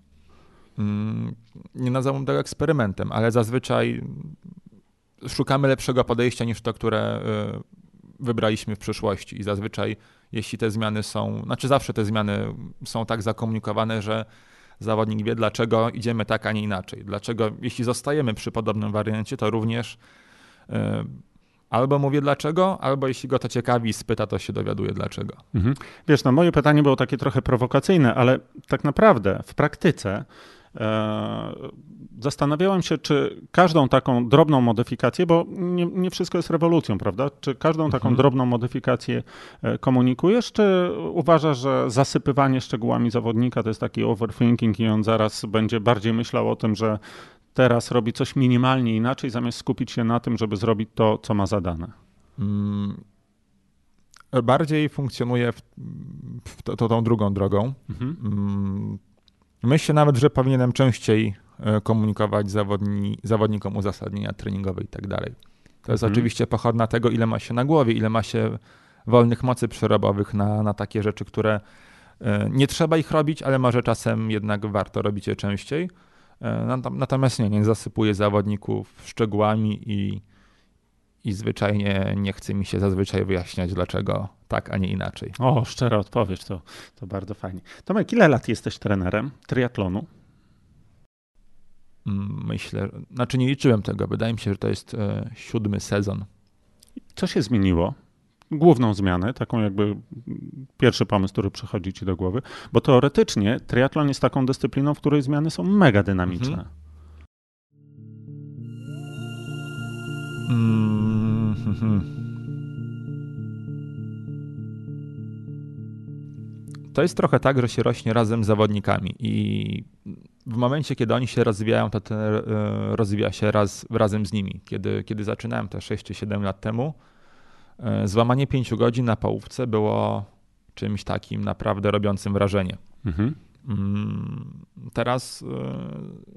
Mm, nie nazwałbym tego eksperymentem, ale zazwyczaj szukamy lepszego podejścia niż to, które y, wybraliśmy w przyszłości i zazwyczaj jeśli te zmiany są, znaczy zawsze te zmiany są tak zakomunikowane, że zawodnik wie, dlaczego idziemy tak, a nie inaczej. Dlaczego, jeśli zostajemy przy podobnym wariancie, to również yy, albo mówię dlaczego, albo jeśli go to ciekawi, spyta, to się dowiaduje dlaczego. Mhm. Wiesz, no moje pytanie było takie trochę prowokacyjne, ale tak naprawdę w praktyce zastanawiałem się, czy każdą taką drobną modyfikację, bo nie, nie wszystko jest rewolucją, prawda? Czy każdą taką mhm. drobną modyfikację e, komunikujesz, czy uważasz, że zasypywanie szczegółami zawodnika to jest taki overthinking i on zaraz będzie bardziej myślał o tym, że teraz robi coś minimalnie inaczej, zamiast skupić się na tym, żeby zrobić to, co ma zadane? Hmm. Bardziej funkcjonuje w, w to, to, tą drugą drogą. Mhm. Myślę nawet, że powinienem częściej e, komunikować zawodni, zawodnikom uzasadnienia treningowe i tak dalej. To jest mhm. oczywiście pochodna tego, ile ma się na głowie, ile ma się wolnych mocy przerobowych na, na takie rzeczy, które e, nie trzeba ich robić, ale może czasem jednak warto robić je częściej. E, natomiast nie, nie zasypuję zawodników szczegółami i, i zwyczajnie nie chce mi się zazwyczaj wyjaśniać, dlaczego tak, a nie inaczej. O, szczera odpowiedź, to, to bardzo fajnie. Tomek, ile lat jesteś trenerem triatlonu? Mm, myślę, znaczy nie liczyłem tego. Wydaje mi się, że to jest e, siódmy sezon. Co się zmieniło? Główną zmianę, taką jakby pierwszy pomysł, który przychodzi ci do głowy, bo teoretycznie triatlon jest taką dyscypliną, w której zmiany są mega dynamiczne. Mhm. Mm -hmm. To jest trochę tak, że się rośnie razem z zawodnikami i w momencie, kiedy oni się rozwijają, to ten e, rozwija się raz, razem z nimi. Kiedy, kiedy zaczynałem te 6 czy 7 lat temu, e, złamanie 5 godzin na połówce było czymś takim naprawdę robiącym wrażenie. Mhm. Mm, teraz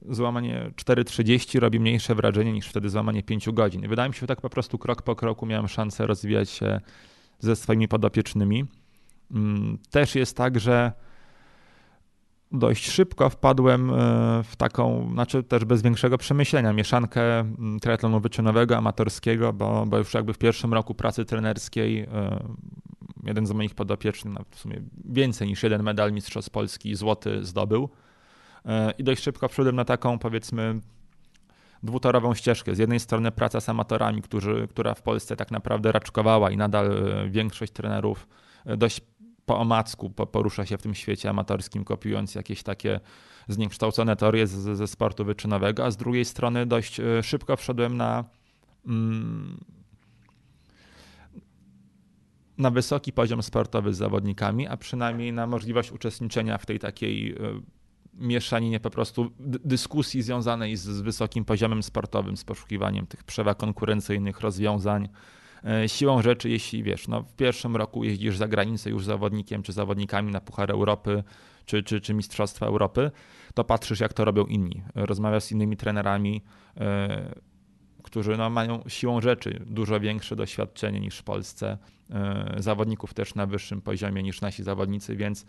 e, złamanie 4.30 robi mniejsze wrażenie niż wtedy złamanie 5 godzin. wydaje mi się, że tak po prostu krok po kroku miałem szansę rozwijać się ze swoimi podopiecznymi. Mm, też jest tak, że dość szybko wpadłem e, w taką, znaczy też bez większego przemyślenia, mieszankę mm, triatlonu wyczynowego, amatorskiego, bo, bo już jakby w pierwszym roku pracy trenerskiej e, jeden z moich podopiecznych, no w sumie więcej niż jeden medal Mistrzostw Polski złoty zdobył. E, I dość szybko wszedłem na taką, powiedzmy, dwutorową ścieżkę. Z jednej strony praca z amatorami, którzy, która w Polsce tak naprawdę raczkowała i nadal większość trenerów dość po omacku porusza się w tym świecie amatorskim, kopiując jakieś takie zniekształcone teorie ze sportu wyczynowego, a z drugiej strony dość e, szybko wszedłem na, mm, na wysoki poziom sportowy z zawodnikami, a przynajmniej na możliwość uczestniczenia w tej takiej e, mieszaninie po prostu dyskusji związanej z, wysokim poziomem sportowym, z poszukiwaniem tych przewag konkurencyjnych, rozwiązań, E, siłą rzeczy, jeśli wiesz, no w pierwszym roku jeździsz za granicę już zawodnikiem czy zawodnikami na Puchar Europy czy, czy, czy Mistrzostwa Europy, to patrzysz, jak to robią inni. Rozmawiasz z innymi trenerami, e, którzy no, mają siłą rzeczy dużo większe doświadczenie niż w Polsce, e, zawodników też na wyższym poziomie niż nasi zawodnicy, więc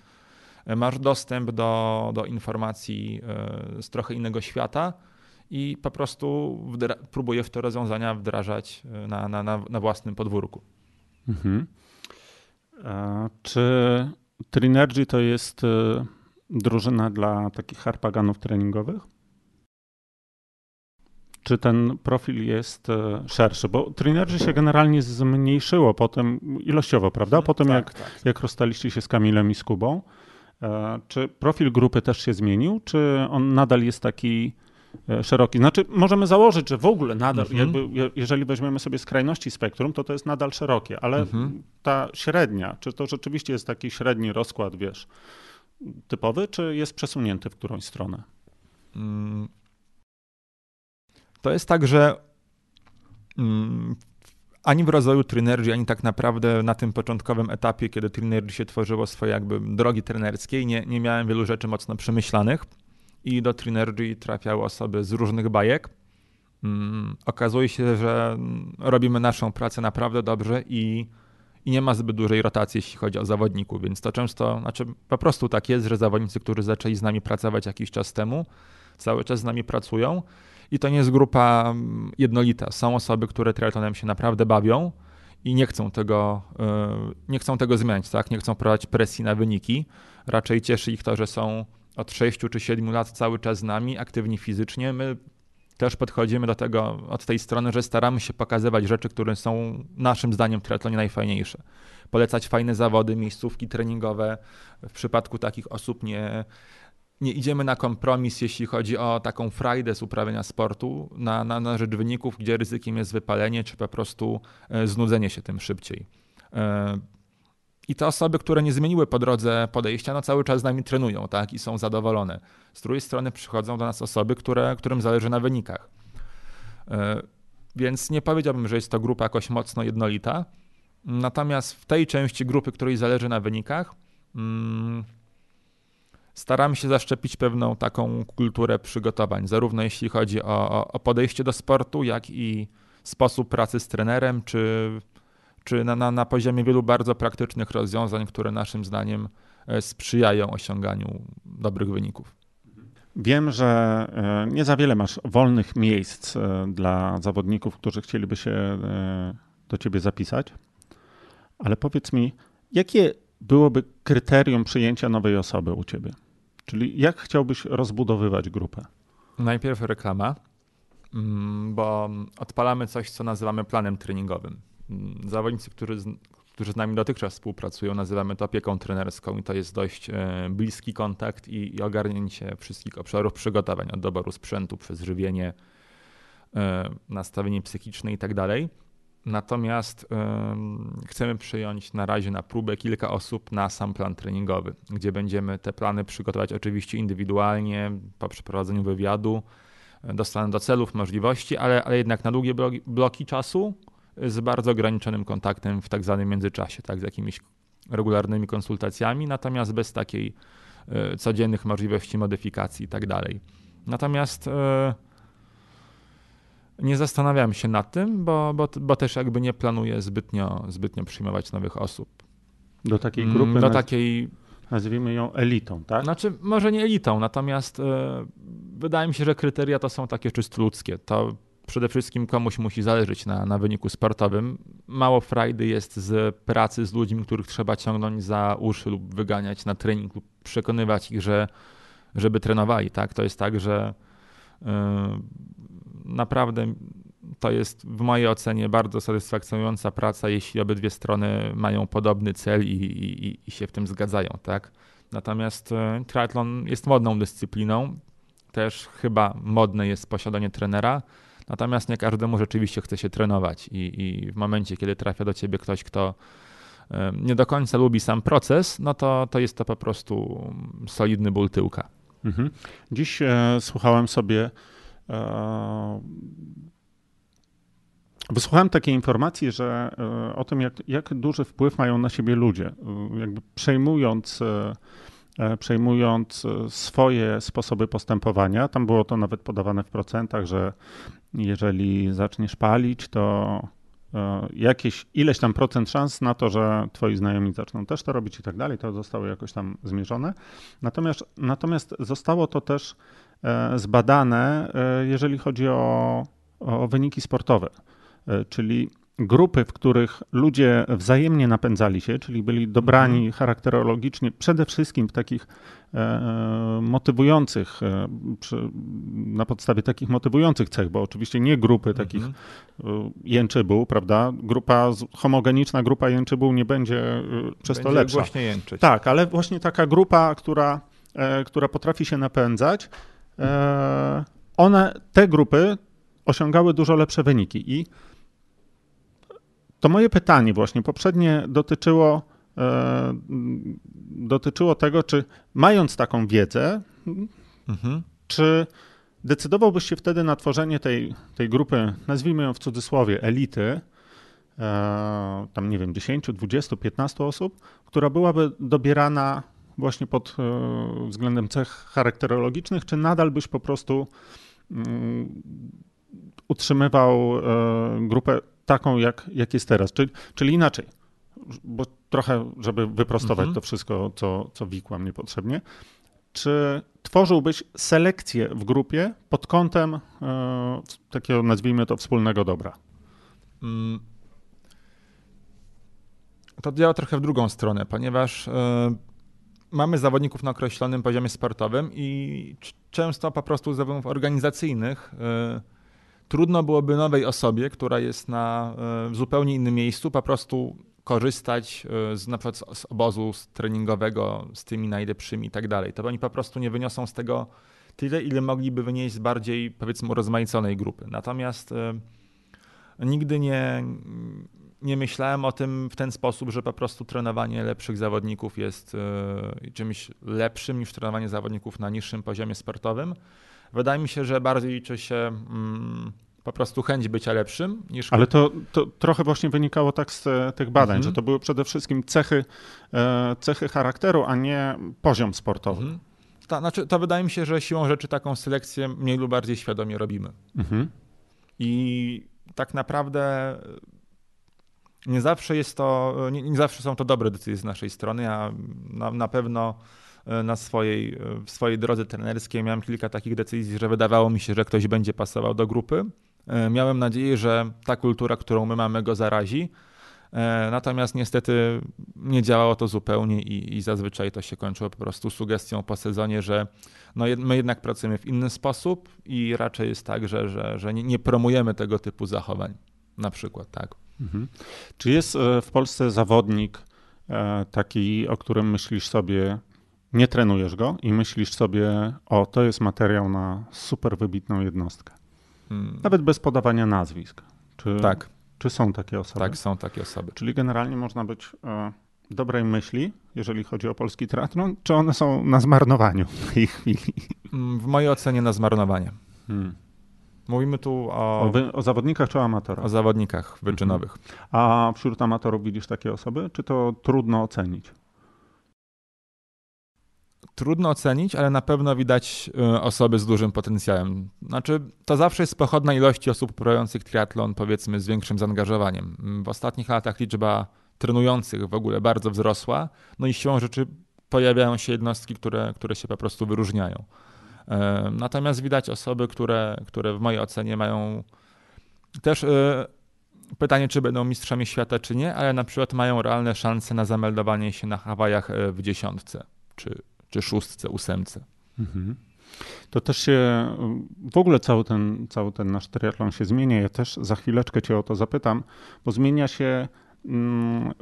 masz dostęp do, do informacji z trochę innego świata i po prostu wdra- próbuję w te rozwiązania wdrażać e, na, na, na, na własnym podwórku. Mhm. Czy Trinergy to jest e, drużyna dla takich harpaganów treningowych? Czy ten profil jest e, szerszy? Bo Trinergy się generalnie zmniejszyło potem ilościowo, prawda? Potem tak, jak, tak. jak rozstaliście się z Kamilem i z Kubą. Czy profil grupy też się zmienił, czy on nadal jest taki E, szeroki. Znaczy, możemy założyć, że w ogóle nadal, mhm. jakby, jeżeli weźmiemy sobie skrajności spektrum, to to jest nadal szerokie, ale mhm. ta średnia, czy to rzeczywiście jest taki średni rozkład, wiesz, typowy, czy jest przesunięty w którąś stronę? To jest tak, że mm, ani w rozwoju Trinergy, ani tak naprawdę na tym początkowym etapie, kiedy Trinergy się tworzyło swoje jakby drogi trenerskiej, nie, nie miałem wielu rzeczy mocno przemyślanych i do Trinergy trafiały osoby z różnych bajek. Mm, okazuje się, że robimy naszą pracę naprawdę dobrze i, i nie ma zbyt dużej rotacji, jeśli chodzi o zawodników, więc to często, znaczy po prostu tak jest, że zawodnicy, którzy zaczęli z nami pracować jakiś czas temu, cały czas z nami pracują i to nie jest grupa mm, jednolita. Są osoby, które triatlonem się naprawdę bawią i nie chcą tego, y, nie chcą tego zmieniać, tak? nie chcą prowadzić presji na wyniki. Raczej cieszy ich to, że są od 6 czy 7 lat cały czas z nami, aktywni fizycznie. My też podchodzimy do tego od tej strony, że staramy się pokazywać rzeczy, które są naszym zdaniem w triatlonie najfajniejsze. Polecać fajne zawody, miejscówki treningowe. W przypadku takich osób nie, nie idziemy na kompromis, jeśli chodzi o taką frajdę z uprawiania sportu na, na, na rzecz wyników, gdzie ryzykiem jest wypalenie, czy po prostu e, znudzenie się tym szybciej. E, i te osoby, które nie zmieniły po drodze podejścia, no cały czas z nami trenują, tak, i są zadowolone. Z drugiej strony przychodzą do nas osoby, które, którym zależy na wynikach. E, więc nie powiedziałbym, że jest to grupa jakoś mocno jednolita. Natomiast w tej części grupy, której zależy na wynikach, mm, staramy się zaszczepić pewną taką kulturę przygotowań, zarówno jeśli chodzi o, o podejście do sportu, jak i sposób pracy z trenerem, czy czy na, na, na poziomie wielu bardzo praktycznych rozwiązań, które naszym zdaniem e, sprzyjają osiąganiu dobrych wyników. Wiem, że e, nie za wiele masz wolnych miejsc e, dla zawodników, którzy chcieliby się do ciebie zapisać, ale powiedz mi, jakie byłoby kryterium przyjęcia nowej osoby u ciebie? Czyli jak chciałbyś rozbudowywać grupę? Najpierw reklama, mm, bo odpalamy coś, co nazywamy planem treningowym. Mm, zawodnicy, którzy, którzy z nami dotychczas współpracują, nazywamy to opieką trenerską i to jest dość e, bliski kontakt i, i ogarnięcie wszystkich obszarów przygotowań, od doboru sprzętu przez żywienie, e, nastawienie psychiczne i tak. Natomiast y, chcemy przyjąć na razie na próbę kilka osób na sam plan treningowy, gdzie będziemy te plany przygotować oczywiście indywidualnie po przeprowadzeniu wywiadu, dostanę do celów, możliwości, ale, ale jednak na długie bloki, bloki czasu z bardzo ograniczonym kontaktem w tak zwanym międzyczasie, tak, z jakimiś regularnymi konsultacjami, natomiast bez takiej y, codziennych możliwości modyfikacji i tak dalej. Natomiast y, nie zastanawiam się nad tym, bo, bo, bo też jakby nie planuję zbytnio, zbytnio przyjmować nowych osób. Do takiej mm, grupy? Do takiej... Nazwijmy ją elitą, tak? Znaczy, może nie elitą, natomiast e, wydaje mi się, że kryteria to są takie czysto ludzkie. To przede wszystkim komuś musi zależeć na, na wyniku sportowym. Mało frajdy jest z pracy z ludźmi, których trzeba ciągnąć za uszy lub wyganiać na trening lub przekonywać ich, że, żeby trenowali. Tak? To jest tak, że e, naprawdę to jest w mojej ocenie bardzo satysfakcjonująca praca, jeśli obydwie strony mają podobny cel i, i, i się w tym zgadzają, tak? Natomiast e, triathlon jest modną dyscypliną, też chyba modne jest posiadanie trenera, natomiast nie każdemu rzeczywiście chce się trenować i, i w momencie, kiedy trafia do ciebie ktoś, kto e, nie do końca lubi sam proces, no to, to jest to po prostu solidny ból tyłka. Mhm. Dziś e, słuchałem sobie wysłuchałem takiej informacji, że e, o tym, jak, jak duży wpływ mają na siebie ludzie, e, jakby przejmując, przejmując swoje sposoby postępowania. Tam było to nawet podawane w procentach, że jeżeli zaczniesz palić, to jakieś ileś tam procent szans na to, że twoi znajomi zaczną też to robić i tak dalej, to zostało jakoś tam zmierzone. Natomiast, natomiast zostało to też E, zbadane, e, jeżeli chodzi o, o wyniki sportowe. E, czyli grupy, w których ludzie wzajemnie napędzali się, czyli byli dobrani mhm. charakterologicznie, przede wszystkim w takich motywujących, na podstawie takich motywujących cech, bo oczywiście nie grupy takich mhm. jęczybu, prawda? Grupa, homogeniczna grupa jęczybu nie będzie przez będzie to lepsza. Jęczyć. Tak, ale właśnie taka grupa, która, która potrafi się napędzać, E, one, te grupy osiągały dużo lepsze wyniki i to moje pytanie właśnie poprzednie dotyczyło, e, dotyczyło tego, czy mając taką wiedzę, mhm. czy decydowałbyś się wtedy na tworzenie tej, tej grupy, nazwijmy ją w cudzysłowie, elity, e, tam nie wiem, 10, 20, 15 osób, która byłaby dobierana właśnie pod e, względem cech charakterologicznych, czy nadal byś po prostu mm, utrzymywał e, grupę taką, jak, jak jest teraz? Czyli, czyli inaczej, bo trochę, żeby wyprostować mhm. to wszystko, co, co wikłam niepotrzebnie, czy tworzyłbyś selekcję w grupie pod kątem e, takiego, nazwijmy to, wspólnego dobra? Mm. To działa trochę w drugą stronę, ponieważ mamy zawodników na określonym poziomie sportowym i często po prostu z zawodów organizacyjnych y, trudno byłoby nowej osobie, która jest na y, zupełnie innym miejscu, po prostu korzystać y, z, na przykład z obozu treningowego z tymi najlepszymi i tak dalej. To oni po prostu nie wyniosą z tego tyle, ile mogliby wynieść z bardziej, powiedzmy, urozmaiconej grupy. Natomiast nigdy nie, nie myślałem o tym w ten sposób, że po prostu trenowanie lepszych zawodników jest e, czymś lepszym niż trenowanie zawodników na niższym poziomie sportowym. Wydaje mi się, że bardziej liczy się mm, po prostu chęć bycia lepszym niż. Ale to, to trochę właśnie wynikało tak z e, tych badań, mhm. że to były przede wszystkim cechy, e, cechy charakteru, a nie poziom sportowy. Mhm. To, znaczy, to wydaje mi się, że siłą rzeczy taką selekcję mniej lub bardziej świadomie robimy. Mhm. I tak naprawdę nie zawsze jest to, nie, nie, zawsze są to dobre decyzje z naszej strony, a na, na pewno e, na swojej, e, w swojej drodze trenerskiej miałem kilka takich decyzji, że wydawało mi się, że ktoś będzie pasował do grupy. Miałem nadzieję, że ta kultura, którą my mamy, go zarazi. Natomiast niestety nie działało to zupełnie i, i, zazwyczaj to się kończyło po prostu sugestią po sezonie, że no my jednak pracujemy w inny sposób i raczej jest tak, że, że, że nie, nie promujemy tego typu zachowań. Na przykład, tak. Mhm. Czy jest e, w Polsce zawodnik e, taki, o którym myślisz sobie, nie trenujesz go i myślisz sobie, o, to jest materiał na super wybitną jednostkę? Hmm. Nawet bez podawania nazwisk. Czy, tak. Czy są takie osoby? Tak, są takie osoby. Czyli generalnie można być e, dobrej myśli, jeżeli chodzi o polski triatlon, czy one są na zmarnowaniu w tej chwili? Mm, w mojej ocenie na zmarnowanie. Hmm. Mówimy tu o... O, wy, o zawodnikach czy o amatorach? O zawodnikach wyczynowych. Mhm. A wśród amatorów widzisz takie osoby, czy to trudno ocenić? Trudno ocenić, ale na pewno widać y, osoby z dużym potencjałem. Znaczy, to zawsze jest pochodna ilości osób uprawiających triatlon, powiedzmy, z większym zaangażowaniem. W ostatnich latach liczba trenujących w ogóle bardzo wzrosła, no i siłą rzeczy pojawiają się jednostki, które, które się po prostu wyróżniają. Natomiast widać osoby, które, które w mojej ocenie mają też e, pytanie, czy będą mistrzami świata, czy nie, ale na przykład mają realne szanse na zameldowanie się na Hawajach e, w dziesiątce, czy, czy szóstce, ósemce. Mhm. To też się, w ogóle cały ten, cały ten nasz triatlon się zmienia. Ja też za chwileczkę cię o to zapytam, bo zmienia się mm,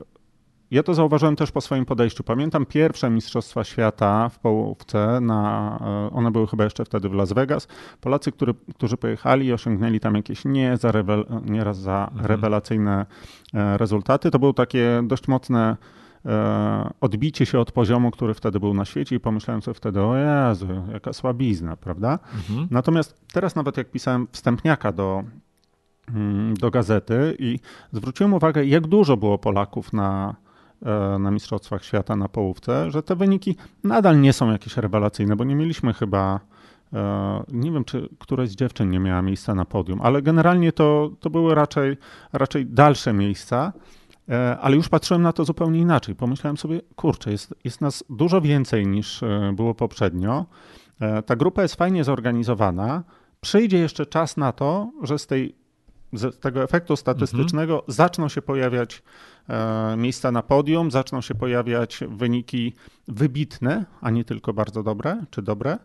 ja to zauważyłem też po swoim podejściu. Pamiętam pierwsze Mistrzostwa Świata w połówce, na, e, one były chyba jeszcze wtedy w Las Vegas. Polacy, który, którzy pojechali i osiągnęli tam jakieś nie za rewel, za mhm. rewelacyjne e, rezultaty, to było takie dość mocne e, odbicie się od poziomu, który wtedy był na świecie i pomyślałem sobie wtedy, o Jezu, jaka słabizna, prawda? Mhm. Natomiast teraz nawet jak pisałem wstępniaka do mm, do gazety i zwróciłem uwagę, jak dużo było Polaków na, na Mistrzostwach Świata na połówce, że te wyniki nadal nie są jakieś rewelacyjne, bo nie mieliśmy chyba, e, nie wiem, czy któraś z dziewczyn nie miała miejsca na podium, ale generalnie to, to były raczej, raczej dalsze miejsca. E, ale już patrzyłem na to zupełnie inaczej. Pomyślałem sobie, kurczę, jest, jest nas dużo więcej niż było poprzednio. Ta grupa jest fajnie zorganizowana. Przyjdzie jeszcze czas na to, że z tej z tego efektu statystycznego mhm. zaczną się pojawiać e, miejsca na podium, zaczną się pojawiać wyniki wybitne, a nie tylko bardzo dobre czy dobre.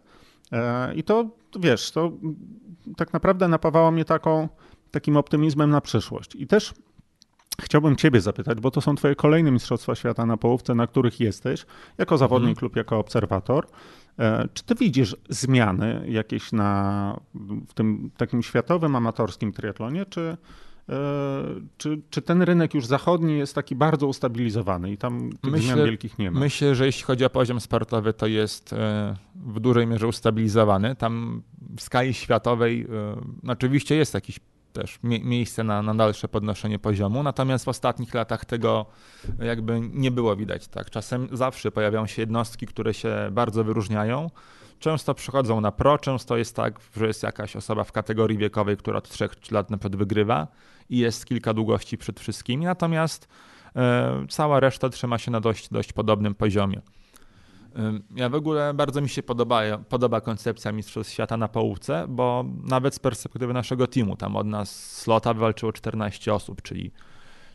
E, I to wiesz, to tak naprawdę napawało mnie taką, takim optymizmem na przyszłość. I też Chciałbym Ciebie zapytać, bo to są Twoje kolejne Mistrzostwa Świata na połówce, na których jesteś, jako zawodnik mhm. lub jako obserwator. E, czy ty widzisz zmiany jakieś na, w tym takim światowym, amatorskim triatlonie, czy, e, czy, czy ten rynek już zachodni jest taki bardzo ustabilizowany i tam tych myślę, zmian wielkich nie ma? Myślę, że jeśli chodzi o poziom sportowy, to jest e, w dużej mierze ustabilizowany. Tam w skali światowej oczywiście jest jakiś też miejsce na, na dalsze podnoszenie poziomu. Natomiast w ostatnich latach tego jakby nie było widać. Tak? Czasem zawsze pojawiają się jednostki, które się bardzo wyróżniają. Często przychodzą na pro, często jest tak, że jest jakaś osoba w kategorii wiekowej, która od 3 lat na przykład wygrywa i jest kilka długości przed wszystkimi, natomiast e, cała reszta trzyma się na dość, dość podobnym poziomie. Ja w ogóle bardzo mi się podoba, podoba koncepcja Mistrzostw Świata na połówce, bo nawet z perspektywy naszego teamu, tam od nas slota wywalczyło 14 osób, czyli,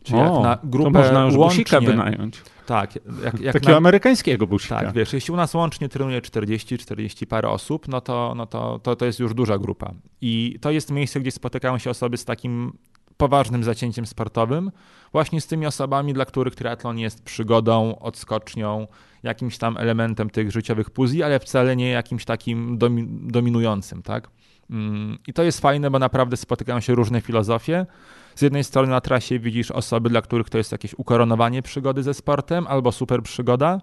czyli o, jak na grupę to można już łącznie, busika wynająć. Tak. Jak, jak Takiego na, amerykańskiego busika. Tak, wiesz, jeśli u nas łącznie trenuje 40, 40 parę osób, no to, no to, to, to jest już duża grupa. I to jest miejsce, gdzie spotykają się osoby z takim poważnym zacięciem sportowym, właśnie z tymi osobami, dla których triatlon jest przygodą, odskocznią, jakimś tam elementem tych życiowych puzli, ale wcale nie jakimś takim dominującym, tak? Mm, I to jest fajne, bo naprawdę spotykają się różne filozofie. Z jednej strony na trasie widzisz osoby, dla których to jest jakieś ukoronowanie przygody ze sportem albo super przygoda,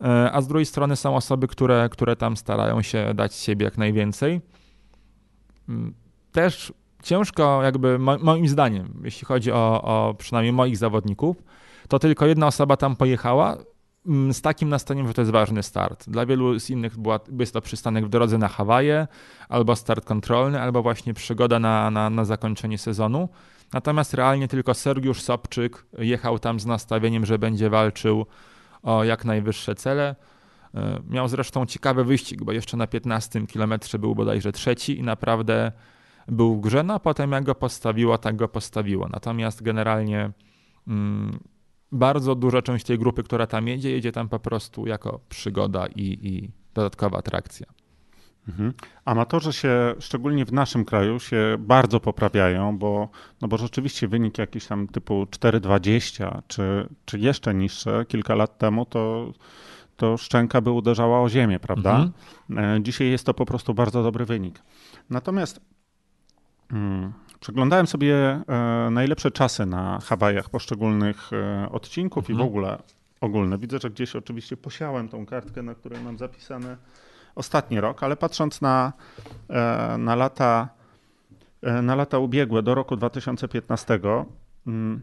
e, a z drugiej strony są osoby, które, które tam starają się dać siebie jak najwięcej. Mm, też ciężko, jakby moim zdaniem, jeśli chodzi o, o przynajmniej moich zawodników, to tylko jedna osoba tam pojechała mm, z takim nastawieniem, że to jest ważny start. Dla wielu z innych była, jest to przystanek w drodze na Hawaje, albo start kontrolny, albo właśnie przygoda na, na, na zakończenie sezonu. Natomiast realnie tylko Sergiusz Sobczyk jechał tam z nastawieniem, że będzie walczył o jak najwyższe cele. Miał zresztą ciekawy wyścig, bo jeszcze na 15 kilometrze był bodajże trzeci i naprawdę był w grze, no a potem jak go postawiło, tak go postawiło. Natomiast generalnie mm, bardzo duża część tej grupy, która tam jedzie, jedzie tam po prostu jako przygoda i, i dodatkowa atrakcja. Mhm. Amatorzy się, szczególnie w naszym kraju, się bardzo poprawiają, bo, no bo rzeczywiście wynik jakiś tam typu 4,20 czy, czy jeszcze niższe kilka lat temu, to, to szczęka by uderzała o ziemię, prawda? Mhm. E, dzisiaj jest to po prostu bardzo dobry wynik. Natomiast hmm, przeglądałem sobie e, najlepsze czasy na Hawajach poszczególnych e, odcinków mhm. i w ogóle ogólne. Widzę, że gdzieś oczywiście posiałem tą kartkę, na której mam zapisane ostatni rok, ale patrząc na, e, na, lata, na lata ubiegłe do roku 2015, mm,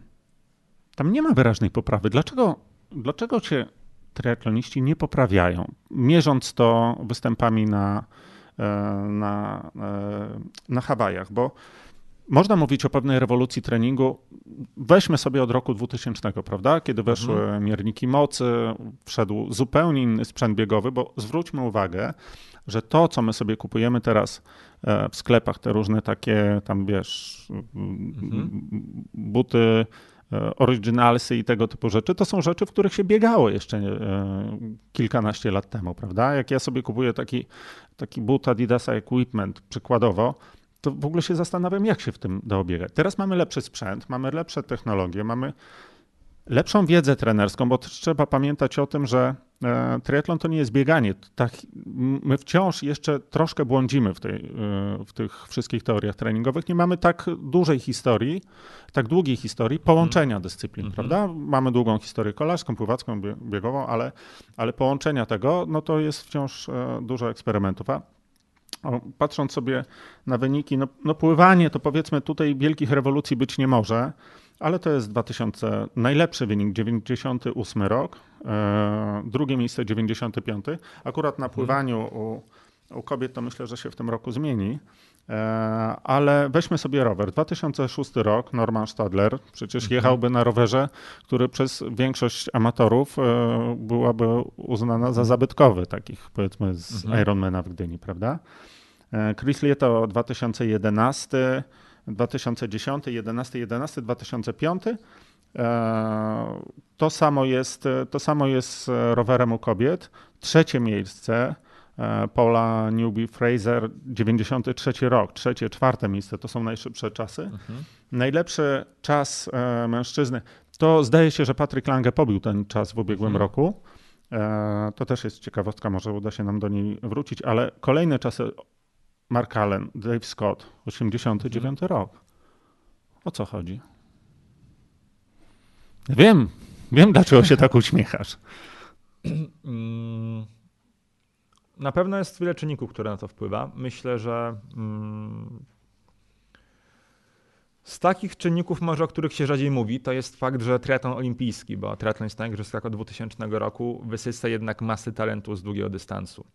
tam nie ma wyraźnej poprawy. Dlaczego, dlaczego się triatloniści nie poprawiają, mierząc to występami na, na, na Hawajach? Bo można mówić o pewnej rewolucji treningu. Weźmy sobie od roku 2000, prawda? Kiedy weszły mhm. mierniki mocy, wszedł zupełnie inny sprzęt biegowy, bo zwróćmy uwagę, że to, co my sobie kupujemy teraz e, w sklepach, te różne takie tam, wiesz, mhm. buty, e, originalsy i tego typu rzeczy, to są rzeczy, w których się biegało jeszcze e, kilkanaście lat temu, prawda? Jak ja sobie kupuję taki, taki but Adidasa Equipment, przykładowo, to w ogóle się zastanawiam, jak się w tym da obiegać. Teraz mamy lepszy sprzęt, mamy lepsze technologie, mamy lepszą wiedzę trenerską, bo trzeba pamiętać o tym, że e, triatlon to nie jest bieganie. Tak, my wciąż jeszcze troszkę błądzimy w, tej, e, w tych wszystkich teoriach treningowych. Nie mamy tak dużej historii, tak długiej historii połączenia mm. dyscyplin, mm -hmm. prawda? Mamy długą historię kolarską, pływacką, biegową, ale, ale połączenia tego, no to jest wciąż e, dużo eksperymentów. A patrząc sobie na wyniki, no, no, pływanie to powiedzmy tutaj wielkich rewolucji być nie może, ale to jest 2000, najlepszy wynik 98 rok, e, drugie miejsce 95. Akurat na mhm. pływaniu u, u kobiet to myślę, że się w tym roku zmieni. E, ale weźmy sobie rower. 2006 rok, Norman Stadler przecież mhm. jechałby na rowerze, który przez większość amatorów e, byłaby uznana za zabytkowy, takich powiedzmy z mhm. Ironmana w Gdyni, prawda? Chris Lieto 2011, 2010, 11, 11, 2005. To samo jest, to samo jest z rowerem u kobiet. Trzecie miejsce E, Paula Newby Fraser 93 rok, trzecie, czwarte miejsce to są najszybsze czasy. Mhm. Najlepszy czas e, mężczyzny to zdaje się, że Patryk Lange pobił ten czas w ubiegłym mhm. roku. E, to też jest ciekawostka, może uda się nam do niej wrócić, ale kolejne czasy Mark Allen, Dave Scott, 89 mhm. rok. O co chodzi? Wiem, wiem dlaczego się tak uśmiechasz. Mm, na pewno jest wiele czynników, które na to wpływa. Myślę, że mm, z takich czynników może, o których się rzadziej mówi, to jest fakt, że triatlon olimpijski, bo triatlon jest na igrzyskach od 2000 roku, wysysa jednak masy talentu z długiego dystansu.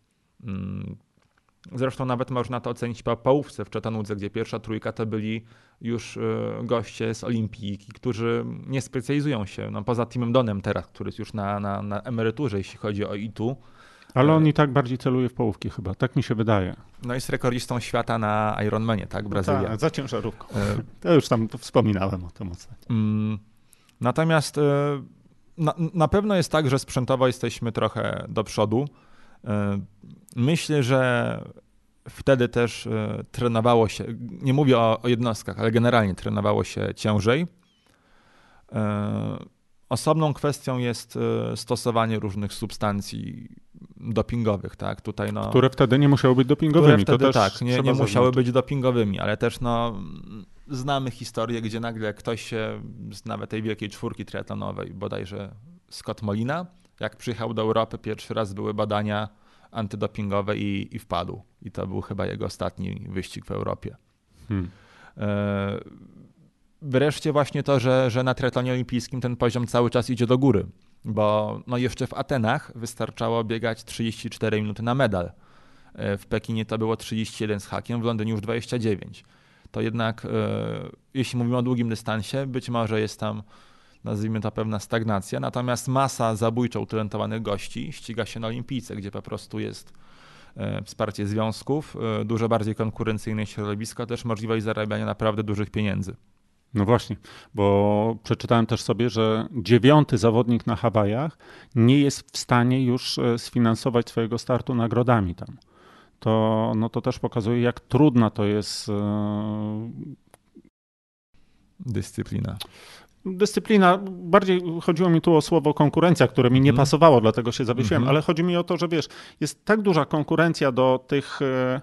Zresztą nawet można to ocenić po połówce w Czetanudze, gdzie pierwsza trójka to byli już y, goście z olimpijki, którzy nie specjalizują się, no poza Timem Donem teraz, który jest już na, na, na emeryturze, jeśli chodzi o ITU, ale on i tak bardziej celuje w połówki chyba, tak mi się wydaje. No jest rekordzistą świata na Ironmanie, tak? Brazylia. No tak, za ciężarówką. E... Ja już tam wspominałem o tym ostatnio. Mm, natomiast e, na, na, pewno jest tak, że sprzętowo jesteśmy trochę do przodu. E, myślę, że wtedy też e, trenowało się, nie mówię o, o jednostkach, ale generalnie trenowało się ciężej. Osobną kwestią jest stosowanie różnych substancji dopingowych, tak? Tutaj no, które wtedy nie musiały być dopingowymi. Które wtedy tak, nie, nie musiały być dopingowymi, ale też no, znamy historię, gdzie nagle ktoś się z nawet tej wielkiej czwórki triatlonowej, bodajże Scott Molina, jak przyjechał do Europy, pierwszy raz były badania antydopingowe i, i wpadł. I to był chyba jego ostatni wyścig w Europie. Hmm. E, wreszcie właśnie to, że, że na triatlonie olimpijskim ten poziom cały czas idzie do góry bo no jeszcze w Atenach wystarczało biegać 34 minuty na medal. E, w Pekinie to było 31 z hakiem, w Londynie już 29. To jednak, e, jeśli mówimy o długim dystansie, być może jest tam nazwijmy to pewna stagnacja, natomiast masa zabójczo utalentowanych gości ściga się na olimpijce, gdzie po prostu jest e, wsparcie związków, e, dużo bardziej konkurencyjne środowisko, też możliwość zarabiania naprawdę dużych pieniędzy. No właśnie, bo przeczytałem też sobie, że dziewiąty zawodnik na Hawajach nie jest w stanie już e, sfinansować swojego startu nagrodami tam. To, no to też pokazuje, jak trudna to jest dyscyplina dyscyplina, bardziej chodziło mi tu o słowo konkurencja, które mi nie mhm. pasowało, dlatego się zawiesiłem, mm -hmm. ale chodzi mi o to, że wiesz, jest tak duża konkurencja do tych e,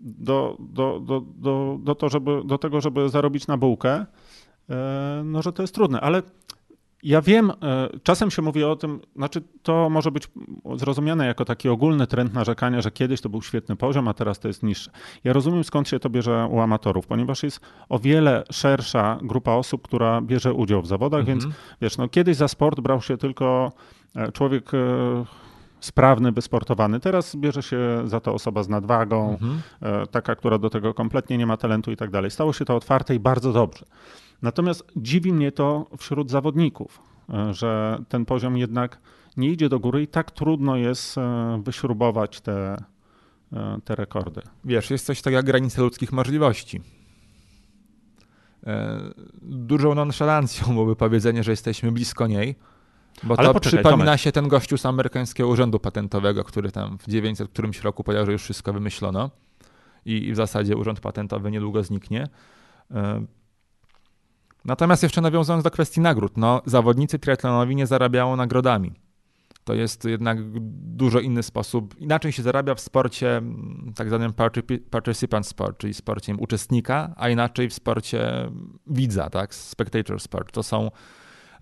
do, do, do, do, do, to, żeby, do tego, żeby zarobić na bułkę, e, no, że to jest trudne, ale ja wiem, e, czasem się mówi o tym, znaczy to może być zrozumiane jako taki ogólny trend narzekania, że kiedyś to był świetny poziom, a teraz to jest niższy. Ja rozumiem skąd się to bierze u amatorów, ponieważ jest o wiele szersza grupa osób, która bierze udział w zawodach, mhm. więc wiesz, no kiedyś za sport brał się tylko e, człowiek e, sprawny, wysportowany. Teraz bierze się za to osoba z nadwagą, mhm. taka, która do tego kompletnie nie ma talentu i tak dalej. Stało się to otwarte i bardzo dobrze. Natomiast dziwi mnie to wśród zawodników, e, że ten poziom jednak nie idzie do góry i tak trudno jest e, wyśrubować te, e, te rekordy. Wiesz, jest coś takiego jak granica ludzkich możliwości. Dużą nonszalancją byłoby powiedzenie, że jesteśmy blisko niej, bo Ale to poczekaj, przypomina Tomek. się ten gościu z amerykańskiego urzędu patentowego, który tam w 900 którymś roku powiedział, że już wszystko wymyślono i, i w zasadzie urząd patentowy niedługo zniknie. Natomiast jeszcze nawiązując do kwestii nagród, no, zawodnicy triatlonowi nie zarabiają nagrodami. To jest jednak dużo inny sposób. Inaczej się zarabia w sporcie mm, tak zwanym participant sport, czyli sporcie uczestnika, a inaczej w sporcie widza, tak, spectator sport. To są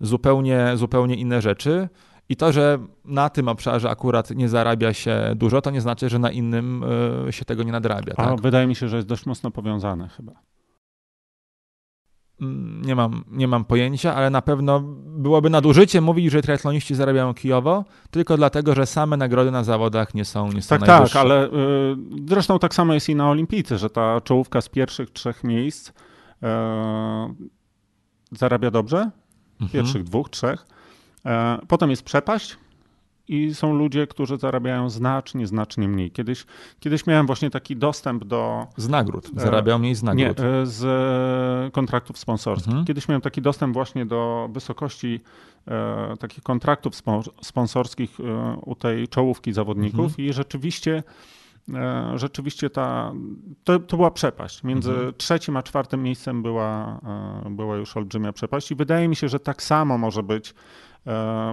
zupełnie, zupełnie inne rzeczy. I to, że na tym obszarze akurat nie zarabia się dużo, to nie znaczy, że na innym y, się tego nie nadrabia. A tak? wydaje mi się, że jest dość mocno powiązane chyba. Mm, nie mam, nie mam pojęcia, ale na pewno byłoby nadużycie mówić, że triatloniści zarabiają kijowo, tylko dlatego, że same nagrody na zawodach nie są, nie są Tak, najwyższe. tak, ale y, zresztą tak samo jest i na Olimpijce, że ta czołówka z pierwszych trzech miejsc y, zarabia dobrze, mhm. pierwszych dwóch, trzech. Y, potem jest przepaść, i są ludzie, którzy zarabiają znacznie, znacznie mniej. Kiedyś, kiedyś miałem właśnie taki dostęp do... Z nagród. E, Zarabiał mniej z nagród. Nie, e, z e, kontraktów sponsorskich. Mhm. Kiedyś miałem taki dostęp właśnie do wysokości e, takich kontraktów sponsorskich e, u tej czołówki zawodników mhm. i rzeczywiście rzeczywiście ta, to, to była przepaść. Między mhm. trzecim a czwartym miejscem była, była już olbrzymia przepaść i wydaje mi się, że tak samo może być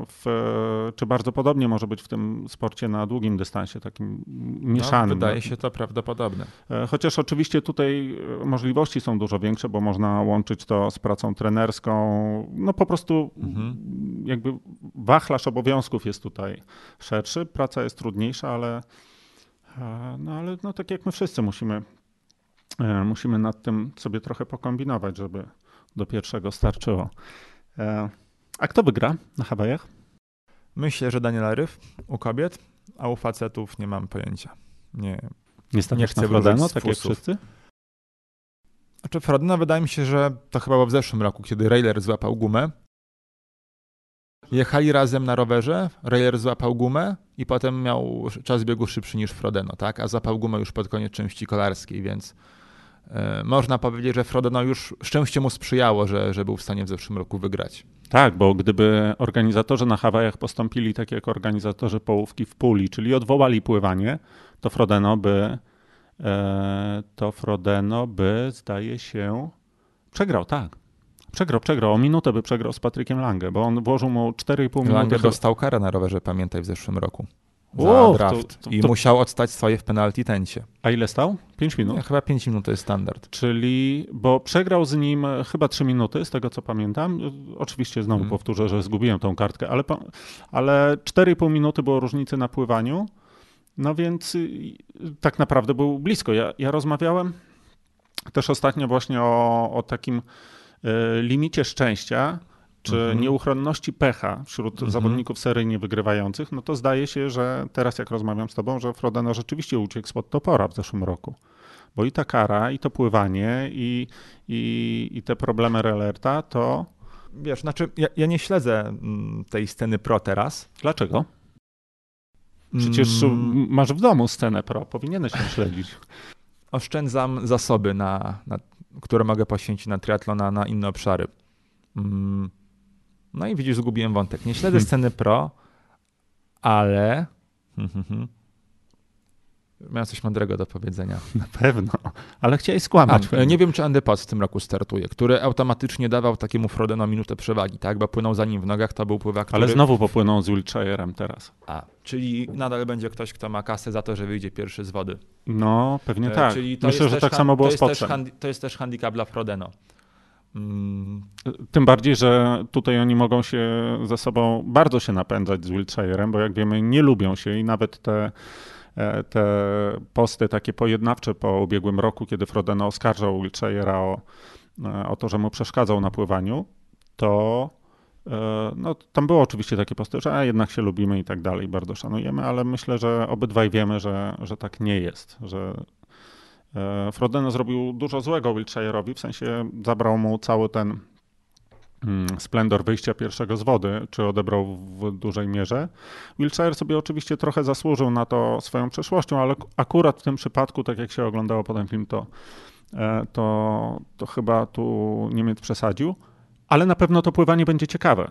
w, czy bardzo podobnie może być w tym sporcie na długim dystansie, takim mieszanym. No, wydaje się to prawdopodobne. E, chociaż oczywiście tutaj e, możliwości są dużo większe, bo można łączyć to z pracą trenerską. No po prostu mhm. jakby wachlarz obowiązków jest tutaj szerszy, praca jest trudniejsza, ale no ale no tak jak my wszyscy musimy, musimy nad tym sobie trochę pokombinować, żeby do pierwszego starczyło. A kto wygra na Hawajach? Myślę, że Daniela Ryf u kobiet, a u facetów nie mam pojęcia. Nie, nie, nie chcę na Frodeno, tak jak wszyscy? Znaczy Frodeno wydaje mi się, że to chyba było w zeszłym roku, kiedy Rayler złapał gumę. Jechali razem na rowerze, Rayler złapał gumę i potem miał czas biegu szybszy niż Frodeno, tak? A złapał gumę już pod koniec części kolarskiej, więc można powiedzieć, że Frodeno już szczęście mu sprzyjało, że, że był w stanie w zeszłym roku wygrać. Tak, bo gdyby organizatorzy na Hawajach postąpili tak jak organizatorzy połówki w Puli, czyli odwołali pływanie, to Frodeno by e, to Frodeno by zdaje się przegrał, tak. Przegrał, przegrał. O minutę by przegrał z Patrykiem Lange, bo on włożył mu 4,5 minuty. Lange dostał karę na rowerze, pamiętaj, w zeszłym roku za draft to, to, i to... musiał odstać swoje w penalty tencie. A ile stał? 5 minut? Nie, chyba 5 minut to jest standard. Czyli, bo przegrał z nim chyba 3 minuty, z tego co pamiętam. Oczywiście znowu hmm. powtórzę, że zgubiłem tą kartkę, ale, ale 4,5 minuty było różnicy na pływaniu. No więc tak naprawdę był blisko. Ja, ja rozmawiałem też ostatnio właśnie o, o takim y, limicie szczęścia czy mhm. nieuchronności pecha wśród mhm. zawodników seryjnie wygrywających, no to zdaje się, że teraz jak rozmawiam z tobą, że Frodeno rzeczywiście uciekł spod topora w zeszłym roku. Bo i ta kara, i to pływanie, i, i, i te problemy Relerta, to wiesz, znaczy ja, ja, nie śledzę mm, tej sceny pro teraz. Dlaczego? Przecież mm. masz w domu scenę pro, powinieneś ją śledzić. Oszczędzam zasoby, na, na, które mogę poświęcić na triatlona, na inne obszary. Mm. No i widzisz, zgubiłem wątek. Nie śledzę hmm. sceny pro, ale hmm, hmm, Miałem coś mądrego do powiedzenia. Na pewno, ale chciałeś skłamać. A, nie wiem, czy Andy w tym roku startuje, który automatycznie dawał takiemu Frodeno minutę przewagi, tak? Bo płynął za nim w nogach, to był pływak, który... Ale znowu popłynął z Wiltshire'em teraz. A, czyli nadal będzie ktoś, kto ma kasę za to, że wyjdzie pierwszy z wody. No, pewnie e, tak. Czyli Myślę, że tak samo było z Pottsem. To jest też handicap dla Frodeno. Mm. Tym bardziej, że tutaj oni mogą się ze sobą bardzo się napędzać z Wiltshire'em, bo jak wiemy, nie lubią się i nawet te E, te posty takie pojednawcze po ubiegłym roku, kiedy Frodeno oskarżał Wiltshire'a o, e, o to, że mu przeszkadzał na pływaniu, to e, no, tam było oczywiście takie posty, że a, jednak się lubimy i tak dalej, bardzo szanujemy, ale myślę, że obydwaj wiemy, że, że tak nie jest, że Frodeno zrobił dużo złego Wiltshire'owi, w sensie zabrał mu cały ten Mm, splendor wyjścia pierwszego z wody, czy odebrał w dużej mierze. Wiltshire sobie oczywiście trochę zasłużył na to swoją przeszłością, ale akurat w tym przypadku, tak jak się oglądało potem film, to, e, to, to chyba tu Niemiec przesadził. Ale na pewno to pływanie będzie ciekawe.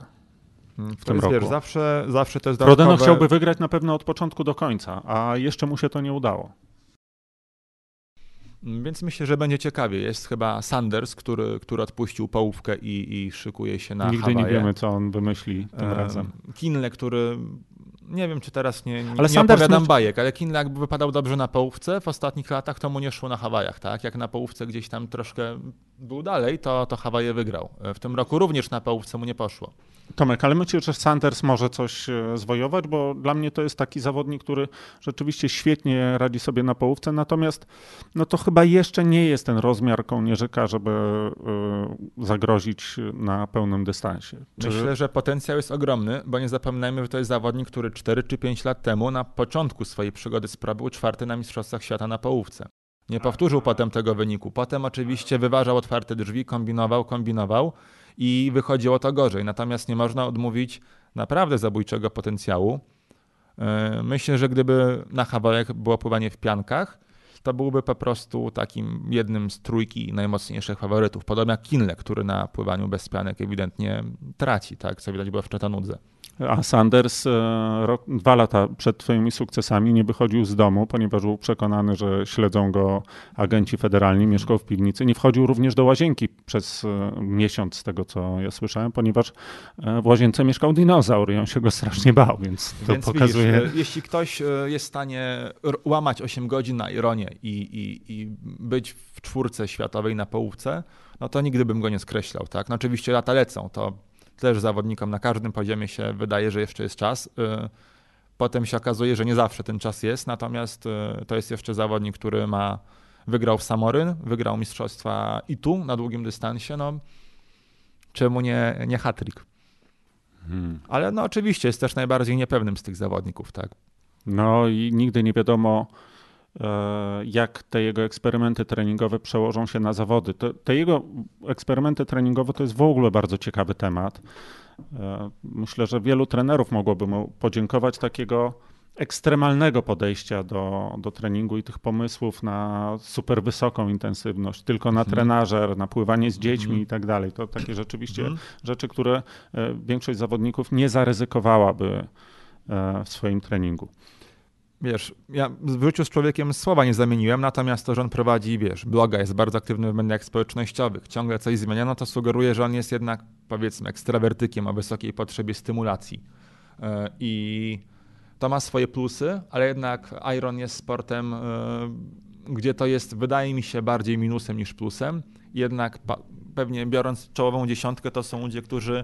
W tym roku. Wiesz, zawsze, zawsze to jest dodatkowe... Rodeno chciałby wygrać na pewno od początku do końca, a jeszcze mu się to nie udało. Więc myślę, że będzie ciekawie. Jest chyba Sanders, który, który odpuścił połówkę i, i szykuje się na Nigdy Hawaje. nie wiemy, co on wymyśli tym razem. Kinle, który nie wiem, czy teraz nie, nie, ale nie opowiadam myśl... bajek, ale Kinle jakby wypadał dobrze na połówce w ostatnich latach, to mu nie szło na Hawajach, tak? Jak na połówce gdzieś tam troszkę był dalej, to, to Hawaje wygrał. E, w tym roku również na połówce mu nie poszło. Tomek, ale myślisz, że Sanders może coś e, zwojować? Bo dla mnie to jest taki zawodnik, który rzeczywiście świetnie radzi sobie na połówce, natomiast no to chyba jeszcze nie jest ten rozmiar kołnierzyka, żeby y, zagrozić na pełnym dystansie. Czy... Myślę, że potencjał jest ogromny, bo nie zapominajmy, że to jest zawodnik, który 4 czy 5 lat temu na początku swojej przygody był czwarty na Mistrzostwach Świata na połówce. Nie powtórzył potem tego wyniku. Potem oczywiście wyważał otwarte drzwi, kombinował, kombinował i wychodziło to gorzej. Natomiast nie można odmówić naprawdę zabójczego potencjału. E, myślę, że gdyby na Hawajach było pływanie w piankach, to byłby po prostu takim jednym z trójki najmocniejszych faworytów. Podobnie jak Kinle, który na pływaniu bez pianek ewidentnie traci, tak, co widać było w Chattanudze. A Sanders e, rok, dwa lata przed swoimi sukcesami nie wychodził z domu, ponieważ był przekonany, że śledzą go agenci federalni, mieszkał w piwnicy. Nie wchodził również do łazienki przez e, miesiąc, z tego co ja słyszałem, ponieważ e, w łazience mieszkał dinozaur i on się go strasznie bał, więc to więc pokazuje... Widzisz, jeśli ktoś jest w stanie łamać 8 godzin na Ironie i, i, i być w czwórce światowej na połówce, no to nigdy bym go nie skreślał. Tak? No oczywiście lata lecą, to też zawodnikom na każdym poziomie się wydaje, że jeszcze jest czas. Y, potem się okazuje, że nie zawsze ten czas jest, natomiast y, to jest jeszcze zawodnik, który ma wygrał w Samoryn, wygrał mistrzostwa i tu na długim dystansie, no czemu nie, nie hat-trick? Hmm. Ale no oczywiście jest też najbardziej niepewnym z tych zawodników, tak? No i nigdy nie wiadomo, jak te jego eksperymenty treningowe przełożą się na zawody. Te, te, jego eksperymenty treningowe to jest w ogóle bardzo ciekawy temat. E, myślę, że wielu trenerów mogłoby mu podziękować takiego ekstremalnego podejścia do, do treningu i tych pomysłów na super wysoką intensywność, tylko na mhm. trenażer, na pływanie z dziećmi mhm. i tak dalej. To takie rzeczywiście mhm. rzeczy, które e, większość zawodników nie zaryzykowałaby w swoim treningu wiesz, ja w życiu z człowiekiem słowa nie zamieniłem, natomiast to, że on prowadzi, wiesz, bloga, jest bardzo aktywny w mediach społecznościowych, ciągle coś zmienia, no to sugeruje, że on jest jednak, powiedzmy, ekstrawertykiem o wysokiej potrzebie stymulacji. E, I to ma swoje plusy, ale jednak Iron jest sportem, e, gdzie to jest, wydaje mi się, bardziej minusem niż plusem. Jednak pewnie biorąc czołową dziesiątkę, to są ludzie, którzy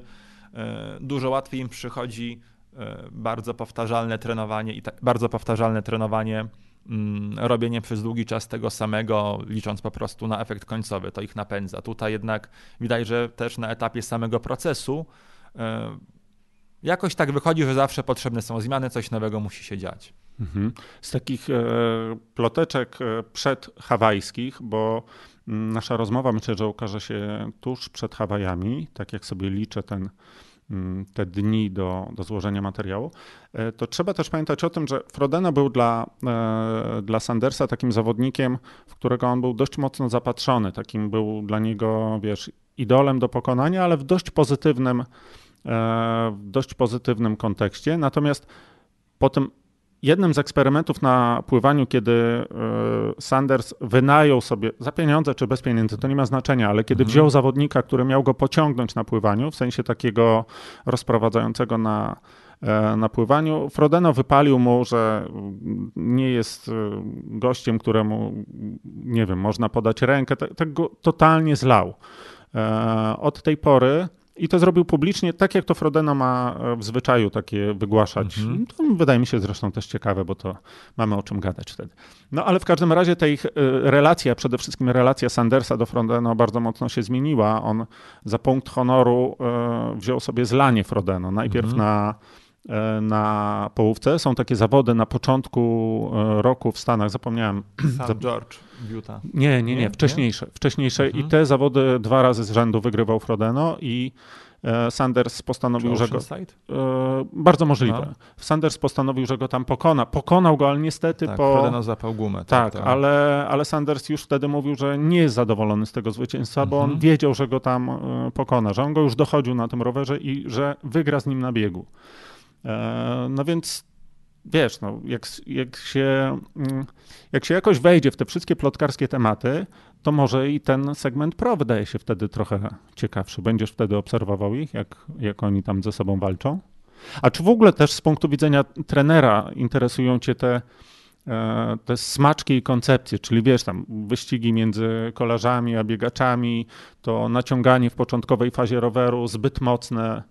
e, dużo łatwiej im przychodzi bardzo powtarzalne trenowanie i bardzo powtarzalne trenowanie, mm, robienie przez długi czas tego samego, licząc po prostu na efekt końcowy, to ich napędza. Tutaj jednak widać, że też na etapie samego procesu e, jakoś tak wychodzi, że zawsze potrzebne są zmiany, coś nowego musi się dziać. Mhm. Z takich e, ploteczek przedhawajskich, bo mm, nasza rozmowa myślę, że ukaże się tuż przed Hawajami, tak jak sobie liczę ten te dni do, do złożenia materiału, e, to trzeba też pamiętać o tym, że Frodeno był dla, e, dla Sandersa takim zawodnikiem, w którego on był dość mocno zapatrzony. Takim był dla niego, wiesz, idolem do pokonania, ale w dość pozytywnym, e, w dość pozytywnym kontekście. Natomiast po tym jednym z eksperymentów na pływaniu, kiedy e, Sanders wynajął sobie za pieniądze czy bez pieniędzy, to nie ma znaczenia, ale kiedy mhm. wziął zawodnika, który miał go pociągnąć na pływaniu, w sensie takiego rozprowadzającego na, e, na pływaniu, Frodeno wypalił mu, że nie jest e, gościem, któremu, nie wiem, można podać rękę, tak, tak go totalnie zlał. Od tej pory i to zrobił publicznie, tak jak to Frodeno ma e, w zwyczaju takie wygłaszać. Mhm. To wydaje mi się zresztą też ciekawe, bo to mamy o czym gadać wtedy. No ale w każdym razie ta ich e, relacja, przede wszystkim relacja Sandersa do Frodeno bardzo mocno się zmieniła. On za punkt honoru e, wziął sobie zlanie Frodeno. Najpierw mhm. na na połówce. Są takie zawody na początku roku w Stanach, zapomniałem. Sam George Utah. Nie, nie, nie, wcześniejsze. wcześniejsze mhm. I te zawody dwa razy z rzędu wygrywał Frodeno i e, Sanders postanowił, że go. E, bardzo możliwe. No. Sanders postanowił, że go tam pokona. Pokonał go, ale niestety tak, po. Frodeno zapał gumę. Tak, tak, tak, Ale, ale Sanders już wtedy mówił, że nie jest zadowolony z tego zwycięstwa, bo on mhm. wiedział, że go tam e, pokona, że on go już dochodził na tym rowerze i że wygra z nim na biegu. E, no więc wiesz, no, jak, jak, się, mm, jak się jakoś wejdzie w te wszystkie plotkarskie tematy, to może i ten segment pro wydaje się wtedy trochę ciekawszy. Będziesz wtedy obserwował ich, jak, jak oni tam ze sobą walczą? A czy w ogóle też z punktu widzenia trenera interesują cię te, e, te smaczki i koncepcje, czyli wiesz, tam wyścigi między kolarzami a biegaczami, to naciąganie w początkowej fazie roweru zbyt mocne.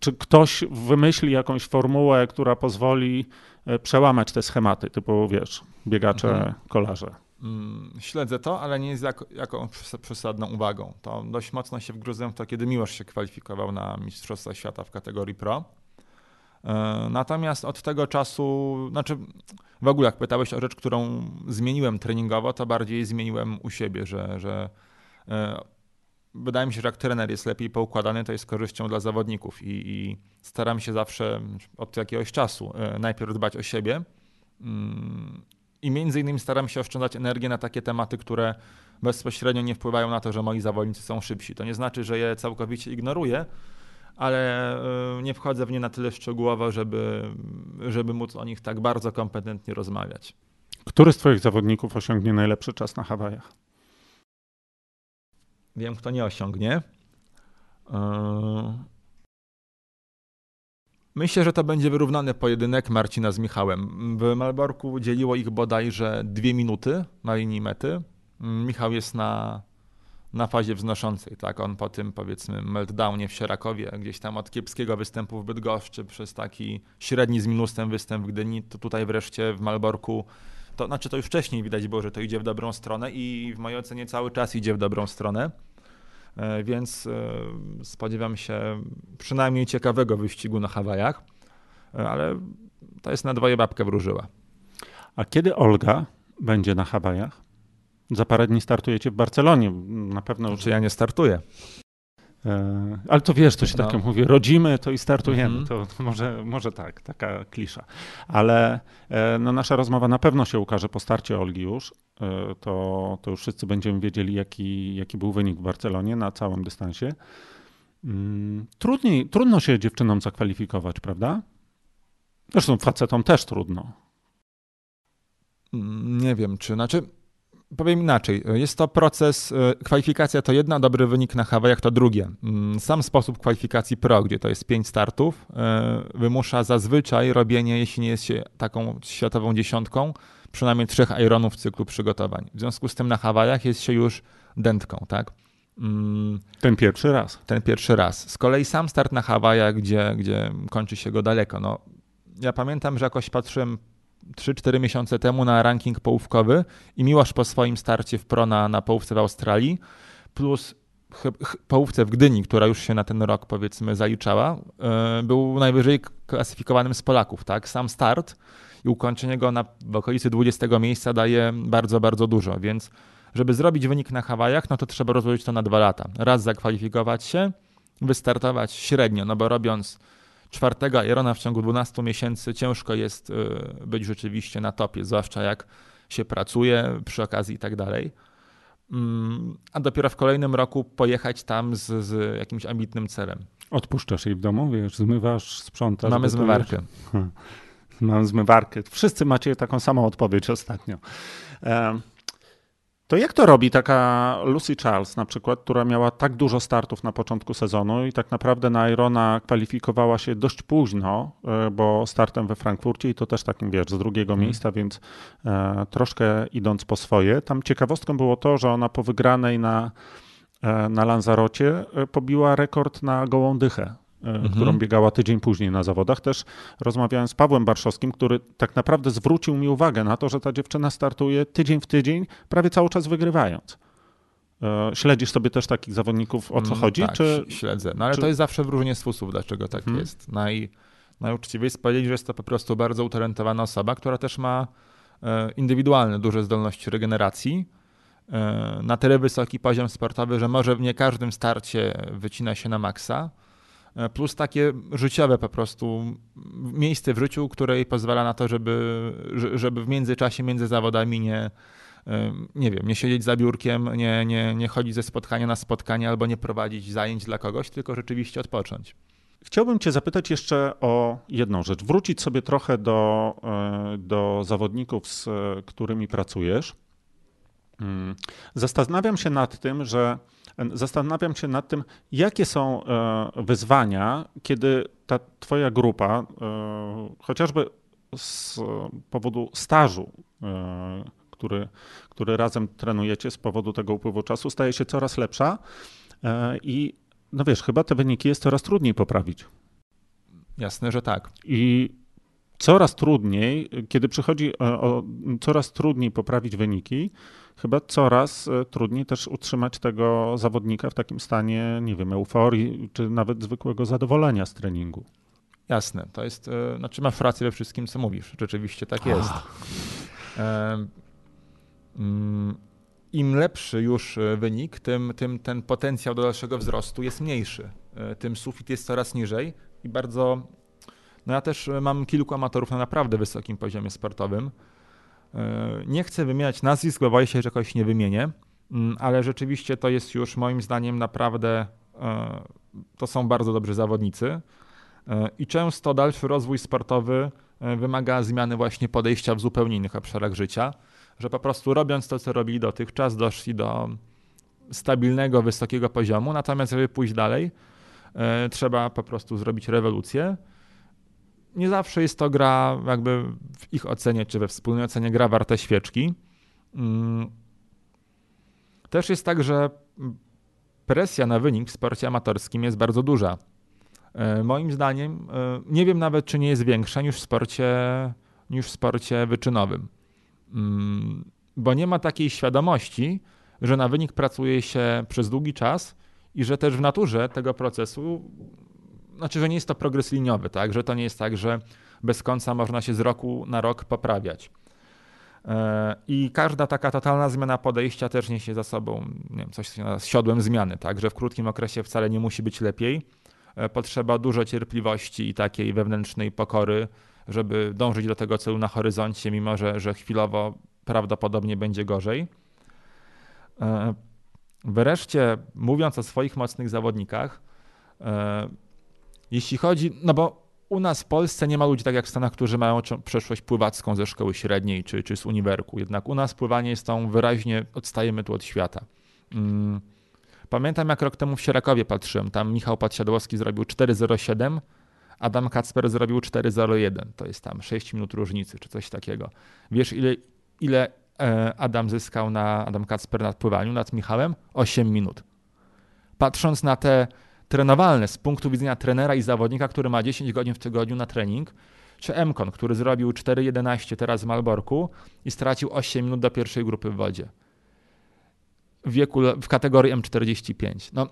Czy ktoś wymyśli jakąś formułę, która pozwoli e, przełamać te schematy, typu wiesz, biegacze, mhm. kolarze? Mm, śledzę to, ale nie jest jako, jaką przesadną uwagą. To dość mocno się wgryzłem w to, kiedy Miłosz się kwalifikował na Mistrzostwa Świata w kategorii Pro. E, natomiast od tego czasu, znaczy w ogóle jak pytałeś o rzecz, którą zmieniłem treningowo, to bardziej zmieniłem u siebie, że, że e, wydaje mi się, że jak trener jest lepiej poukładany, to jest korzyścią dla zawodników i, i staram się zawsze od jakiegoś czasu e, najpierw dbać o siebie mm, i między innymi staram się oszczędzać energię na takie tematy, które bezpośrednio nie wpływają na to, że moi zawodnicy są szybsi. To nie znaczy, że je całkowicie ignoruję, ale e, nie wchodzę w nie na tyle szczegółowo, żeby, żeby móc o nich tak bardzo kompetentnie rozmawiać. Który z Twoich zawodników osiągnie najlepszy czas na Hawajach? Wiem, kto nie osiągnie. E, myślę, że to będzie wyrównany pojedynek Marcina z Michałem. W Malborku dzieliło ich bodajże dwie minuty na linii mety. Michał jest na, na fazie wznoszącej, tak? On po tym powiedzmy meltdownie w Sierakowie, gdzieś tam od kiepskiego występu w Bydgoszczy przez taki średni z minusem występ w Gdyni, to tutaj wreszcie w Malborku to znaczy to już wcześniej widać było, że to idzie w dobrą stronę i w mojej ocenie cały czas idzie w dobrą stronę. E, więc e, spodziewam się przynajmniej ciekawego wyścigu na Hawajach, e, ale to jest na dwoje babkę wróżyła. A kiedy Olga będzie na Hawajach? Za parę dni startujecie w Barcelonie. Na pewno. Czy znaczy, ja nie startuję? E, ale to wiesz, to się no. tak mówi, rodzimy to i startujemy. Mm-hmm. To może, może tak, taka klisza. Ale e, no, nasza rozmowa na pewno się ukaże po starcie Olgi już. E, to, to już wszyscy będziemy wiedzieli, jaki, jaki był wynik w Barcelonie na całym dystansie. Mm, trudniej, trudno się dziewczynom zakwalifikować, prawda? Zresztą facetom też trudno. Nie wiem, czy znaczy powiem inaczej. Jest to proces, e, kwalifikacja to jedna, dobry wynik na Hawajach to drugie. Mm, sam sposób kwalifikacji pro, gdzie to jest pięć startów, e, wymusza zazwyczaj robienie, jeśli nie jest się taką światową dziesiątką, przynajmniej trzech Ironów w cyklu przygotowań. W związku z tym na Hawajach jest się już dętką, tak? Mm, ten pierwszy raz. Ten pierwszy raz. Z kolei sam start na Hawajach, gdzie, gdzie kończy się go daleko. No, ja pamiętam, że jakoś patrzyłem 3-4 miesiące temu na ranking połówkowy i Miłosz po swoim starcie w pro na, na połówce w Australii, plus połówce w Gdyni, która już się na ten rok powiedzmy zaliczała, yy, był najwyżej klasyfikowanym z Polaków. Tak? Sam start i ukończenie go na, w okolicy 20 miejsca daje bardzo, bardzo dużo, więc Żeby zrobić wynik na Hawajach, no to trzeba rozłożyć to na dwa lata. Raz zakwalifikować się, wystartować średnio, no bo robiąc czwartego Irona w ciągu 12 miesięcy ciężko jest y, być rzeczywiście na topie, zwłaszcza jak się pracuje przy okazji i tak dalej. Mm, a dopiero w kolejnym roku pojechać tam z, z jakimś ambitnym celem. Odpuszczasz jej w domu, wiesz, zmywasz, sprzątasz. Mamy zmywarkę. Mam zmywarkę. Wszyscy macie taką samą odpowiedź ostatnio. To jak to robi taka Lucy Charles na przykład, która miała tak dużo startów na początku sezonu i tak naprawdę na Irona kwalifikowała się dość późno, e, bo startem we Frankfurcie i to też takim, wiesz, z drugiego hmm. miejsca, więc e, troszkę idąc po swoje. Tam ciekawostką było to, że ona po wygranej na, e, na Lanzarocie pobiła rekord na gołą dychę E, mhm. którą biegała tydzień później na zawodach. Też rozmawiałem z Pawłem Barszowskim, który tak naprawdę zwrócił mi uwagę na to, że ta dziewczyna startuje tydzień w tydzień, prawie cały czas wygrywając. E, śledzisz sobie też takich zawodników, o co mm, chodzi? Tak, czy, śledzę. No ale czy... to jest zawsze w różnie sposób, dlaczego tak hmm. jest. Naj, najuczciwiej jest powiedzieć, że jest to po prostu bardzo utalentowana osoba, która też ma e, indywidualne duże zdolności regeneracji, na tyle wysoki poziom sportowy, że może w nie każdym starcie wycina się na maksa, E, plus takie życiowe po prostu miejsce w życiu, które jej pozwala na to, żeby, żeby w międzyczasie między zawodami nie, e, nie wiem, nie siedzieć za biurkiem, nie, nie, nie chodzić ze spotkania na spotkanie albo nie prowadzić zajęć dla kogoś, tylko rzeczywiście odpocząć. Chciałbym Cię zapytać jeszcze o jedną rzecz. Wrócić sobie trochę do, e, do zawodników, z którymi pracujesz. Mm, zastanawiam się nad tym, że zastanawiam się nad tym, jakie są e, wyzwania, kiedy ta twoja grupa, e, chociażby z powodu stażu, e, który, który razem trenujecie, z powodu tego upływu czasu, staje się coraz lepsza i no wiesz, chyba te wyniki jest coraz trudniej poprawić. Jasne, że tak. I coraz trudniej, kiedy przychodzi o, coraz trudniej poprawić wyniki, chyba coraz e, trudniej też utrzymać tego zawodnika w takim stanie, nie wiem, euforii, czy nawet zwykłego zadowolenia z treningu. Jasne, to jest, e, znaczy masz rację we wszystkim, co mówisz. Rzeczywiście tak jest. E, mm, Im lepszy już wynik, tym, tym ten potencjał do dalszego wzrostu jest mniejszy. Tym sufit jest coraz niżej i bardzo. No ja też mam kilku amatorów na naprawdę wysokim poziomie sportowym E, nie chcę wymieniać nazwisk, bo boję się, że kogoś nie wymienię, mm, ale rzeczywiście to jest już moim zdaniem naprawdę, e, to są bardzo dobrzy zawodnicy. E, i często dalszy rozwój sportowy wymaga zmiany właśnie podejścia w zupełnie innych obszarach życia, że po prostu robiąc to, co robili dotychczas, doszli do stabilnego, wysokiego poziomu, natomiast żeby pójść dalej, trzeba po prostu zrobić rewolucję nie zawsze jest to gra, jakby w ich ocenie, czy we wspólnej ocenie, gra warte świeczki. Mm. Też jest tak, że presja na wynik w sporcie amatorskim jest bardzo duża. E, moim zdaniem, e, nie wiem nawet, czy nie jest większa niż w sporcie, niż w sporcie wyczynowym. Mm. Bo nie ma takiej świadomości, że na wynik pracuje się przez długi czas i że też w naturze tego procesu znaczy, że nie jest to progres liniowy, tak? że to nie jest tak, że bez końca można się z roku na rok poprawiać. E, I każda taka totalna zmiana podejścia też niesie za sobą nie wiem, coś z siodłem zmiany, tak? że w krótkim okresie wcale nie musi być lepiej. E, potrzeba dużo cierpliwości i takiej wewnętrznej pokory, żeby dążyć do tego celu na horyzoncie, mimo że, że chwilowo prawdopodobnie będzie gorzej. E, wreszcie, mówiąc o swoich mocnych zawodnikach, jeśli chodzi, no bo u nas w Polsce nie ma ludzi tak jak w Stanach, którzy mają przeszłość pływacką ze szkoły średniej czy, czy z uniwerku. Jednak u nas pływanie jest tą wyraźnie, odstajemy tu od świata. Mm. Pamiętam jak rok temu w Sierakowie patrzyłem, tam Michał Podsiadłowski zrobił 4.07, Adam Kacper zrobił 4.01. To jest tam 6 minut różnicy czy coś takiego. Wiesz ile, ile e, Adam zyskał na Adam Kacper nad pływaniu, nad Michałem? 8 minut. Patrząc na te trenowalne z punktu widzenia trenera i zawodnika, który ma 10 godzin w tygodniu na trening, czy Mkon, który zrobił 4.11 teraz w Malborku i stracił 8 minut do pierwszej grupy w wodzie. W wieku, w kategorii M45. No,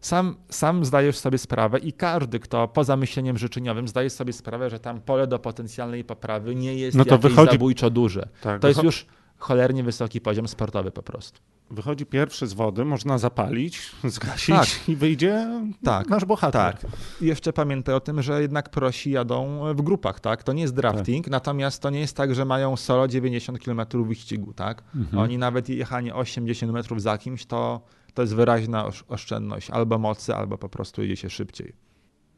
sam, sam zdajesz sobie sprawę i każdy, kto poza myśleniem życzeniowym zdaje sobie sprawę, że tam pole do potencjalnej poprawy nie jest no to wychodzi... zabójczo duże. Tak, to jest już cholernie wysoki poziom sportowy po prostu. Wychodzi pierwszy z wody, można zapalić, zgasić tak. i wyjdzie tak. nasz bohater. Tak. I jeszcze pamiętaj o tym, że jednak prosi jadą w grupach, tak? To nie jest drafting, tak. natomiast to nie jest tak, że mają solo 90 km wyścigu, tak? Mhm. Oni nawet jechanie 80 metrów za kimś, to, to jest wyraźna oszczędność albo mocy, albo po prostu jedzie się szybciej.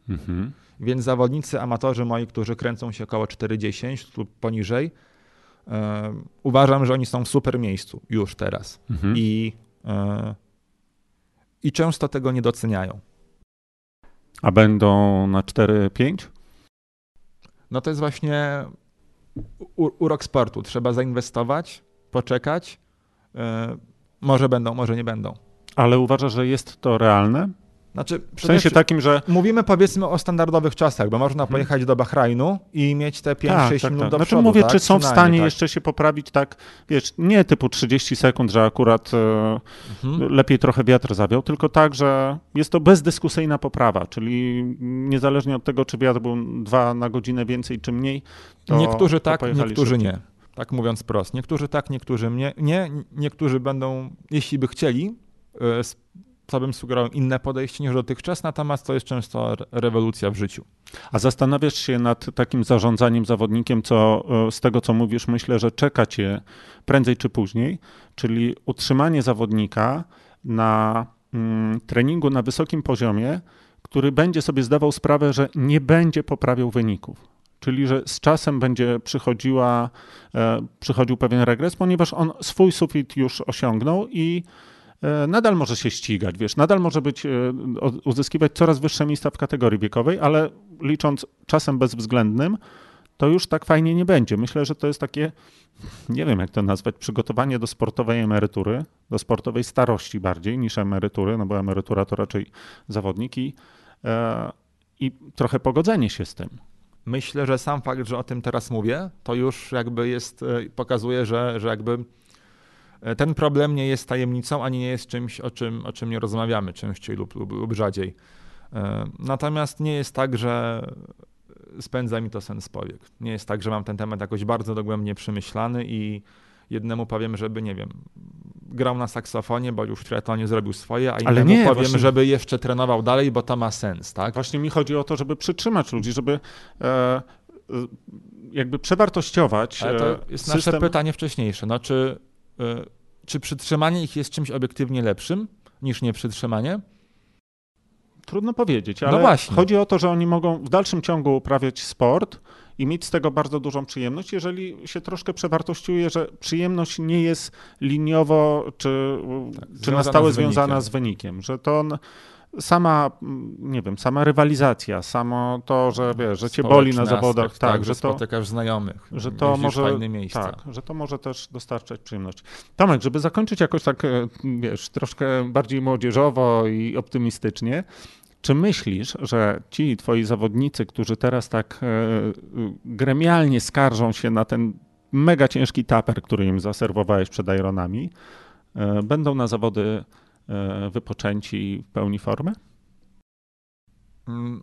Mhm. Więc zawodnicy, amatorzy moi, którzy kręcą się około 40 lub poniżej, uważam, że oni są w super miejscu już teraz. Mhm. I, e, I często tego nie doceniają. A będą na 4-5? No to jest właśnie urok sportu. Trzeba zainwestować, poczekać. E, może będą, może nie będą. Ale uważasz, że jest to realne? Znaczy, w sensie takim, że. Mówimy powiedzmy o standardowych czasach, bo można hmm. pojechać do Bahrajnu i mieć te 5-6 tak, tak, minut tak. do znaczy, przodu. mówię, tak? czy są w stanie tak. jeszcze się poprawić tak, wiesz, nie typu 30 sekund, że akurat e, mhm. lepiej trochę wiatr zawiał, tylko tak, że jest to bezdyskusyjna poprawa, czyli niezależnie od tego, czy wiatr był 2 na godzinę więcej czy mniej. To, niektórzy tak, niektórzy szybciej. nie. Tak mówiąc prosto. Niektórzy tak, niektórzy nie. nie. Niektórzy będą, jeśli by chcieli, to bym sugerował inne podejście niż dotychczas, natomiast to jest często rewolucja w życiu. A zastanawiasz się nad takim zarządzaniem zawodnikiem, co e, z tego, co mówisz, myślę, że czeka cię prędzej czy później, czyli utrzymanie zawodnika na mm, treningu na wysokim poziomie, który będzie sobie zdawał sprawę, że nie będzie poprawiał wyników. Czyli, że z czasem będzie przychodziła, e, przychodził pewien regres, ponieważ on swój sufit już osiągnął i nadal może się ścigać, wiesz, nadal może być, e, uzyskiwać coraz wyższe miejsca w kategorii wiekowej, ale licząc czasem bezwzględnym, to już tak fajnie nie będzie. Myślę, że to jest takie, nie wiem jak to nazwać, przygotowanie do sportowej emerytury, do sportowej starości bardziej niż emerytury, no bo emerytura to raczej zawodniki e, i trochę pogodzenie się z tym. Myślę, że sam fakt, że o tym teraz mówię, to już jakby jest, pokazuje, że, że jakby E, ten problem nie jest tajemnicą, ani nie jest czymś, o czym, o czym nie rozmawiamy częściej lub, lub, lub rzadziej. E, natomiast nie jest tak, że spędza mi to sens powiek. Nie jest tak, że mam ten temat jakoś bardzo dogłębnie przemyślany i jednemu powiem, żeby, nie wiem, grał na saksofonie, bo już w triatlonie zrobił swoje, a innemu nie, powiem, właśnie... żeby jeszcze trenował dalej, bo to ma sens, tak? Właśnie mi chodzi o to, żeby przytrzymać ludzi, żeby e, e jakby przewartościować Ale to jest system... nasze pytanie wcześniejsze, no czy E, czy przytrzymanie ich jest czymś obiektywnie lepszym niż nieprzytrzymanie? Trudno powiedzieć, no ale no chodzi o to, że oni mogą w dalszym ciągu uprawiać sport i mieć z tego bardzo dużą przyjemność, jeżeli się troszkę przewartościuje, że przyjemność nie jest liniowo czy, tak, czy na stałe związana z wynikiem, że to on sama, nie wiem, sama rywalizacja, samo to, że wiesz, że cię boli na zawodach, aspekt, tak, tak, że, że to, spotykasz znajomych, że to może fajne miejsca. Tak, że to może też dostarczać przyjemność. Tomek, żeby zakończyć jakoś tak, e, wiesz, troszkę bardziej młodzieżowo i optymistycznie, czy myślisz, że ci twoi zawodnicy, którzy teraz tak e, gremialnie skarżą się na ten mega ciężki taper, który im zaserwowałeś przed Ironami, e, będą na zawody E, wypoczęci w pełni formy? Mm,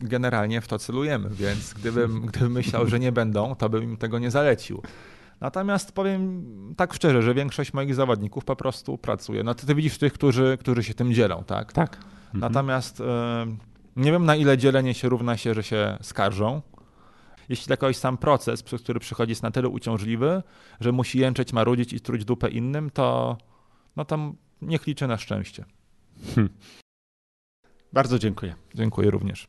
generalnie w to celujemy, więc gdybym, gdybym myślał, że nie będą, to bym im tego nie zalecił. Natomiast powiem tak szczerze, że większość moich zawodników po prostu pracuje. No ty, ty widzisz tych, którzy, którzy się tym dzielą, tak? Tak. Mhm. Natomiast y, nie wiem na ile dzielenie się równa się, że się skarżą. Jeśli jakiś sam proces, przez który przychodzi jest na tyle uciążliwy, że musi jęczeć, marudzić i truć dupę innym, to no tam niech liczy na szczęście. Hmm. Bardzo dziękuję. Dziękuję również.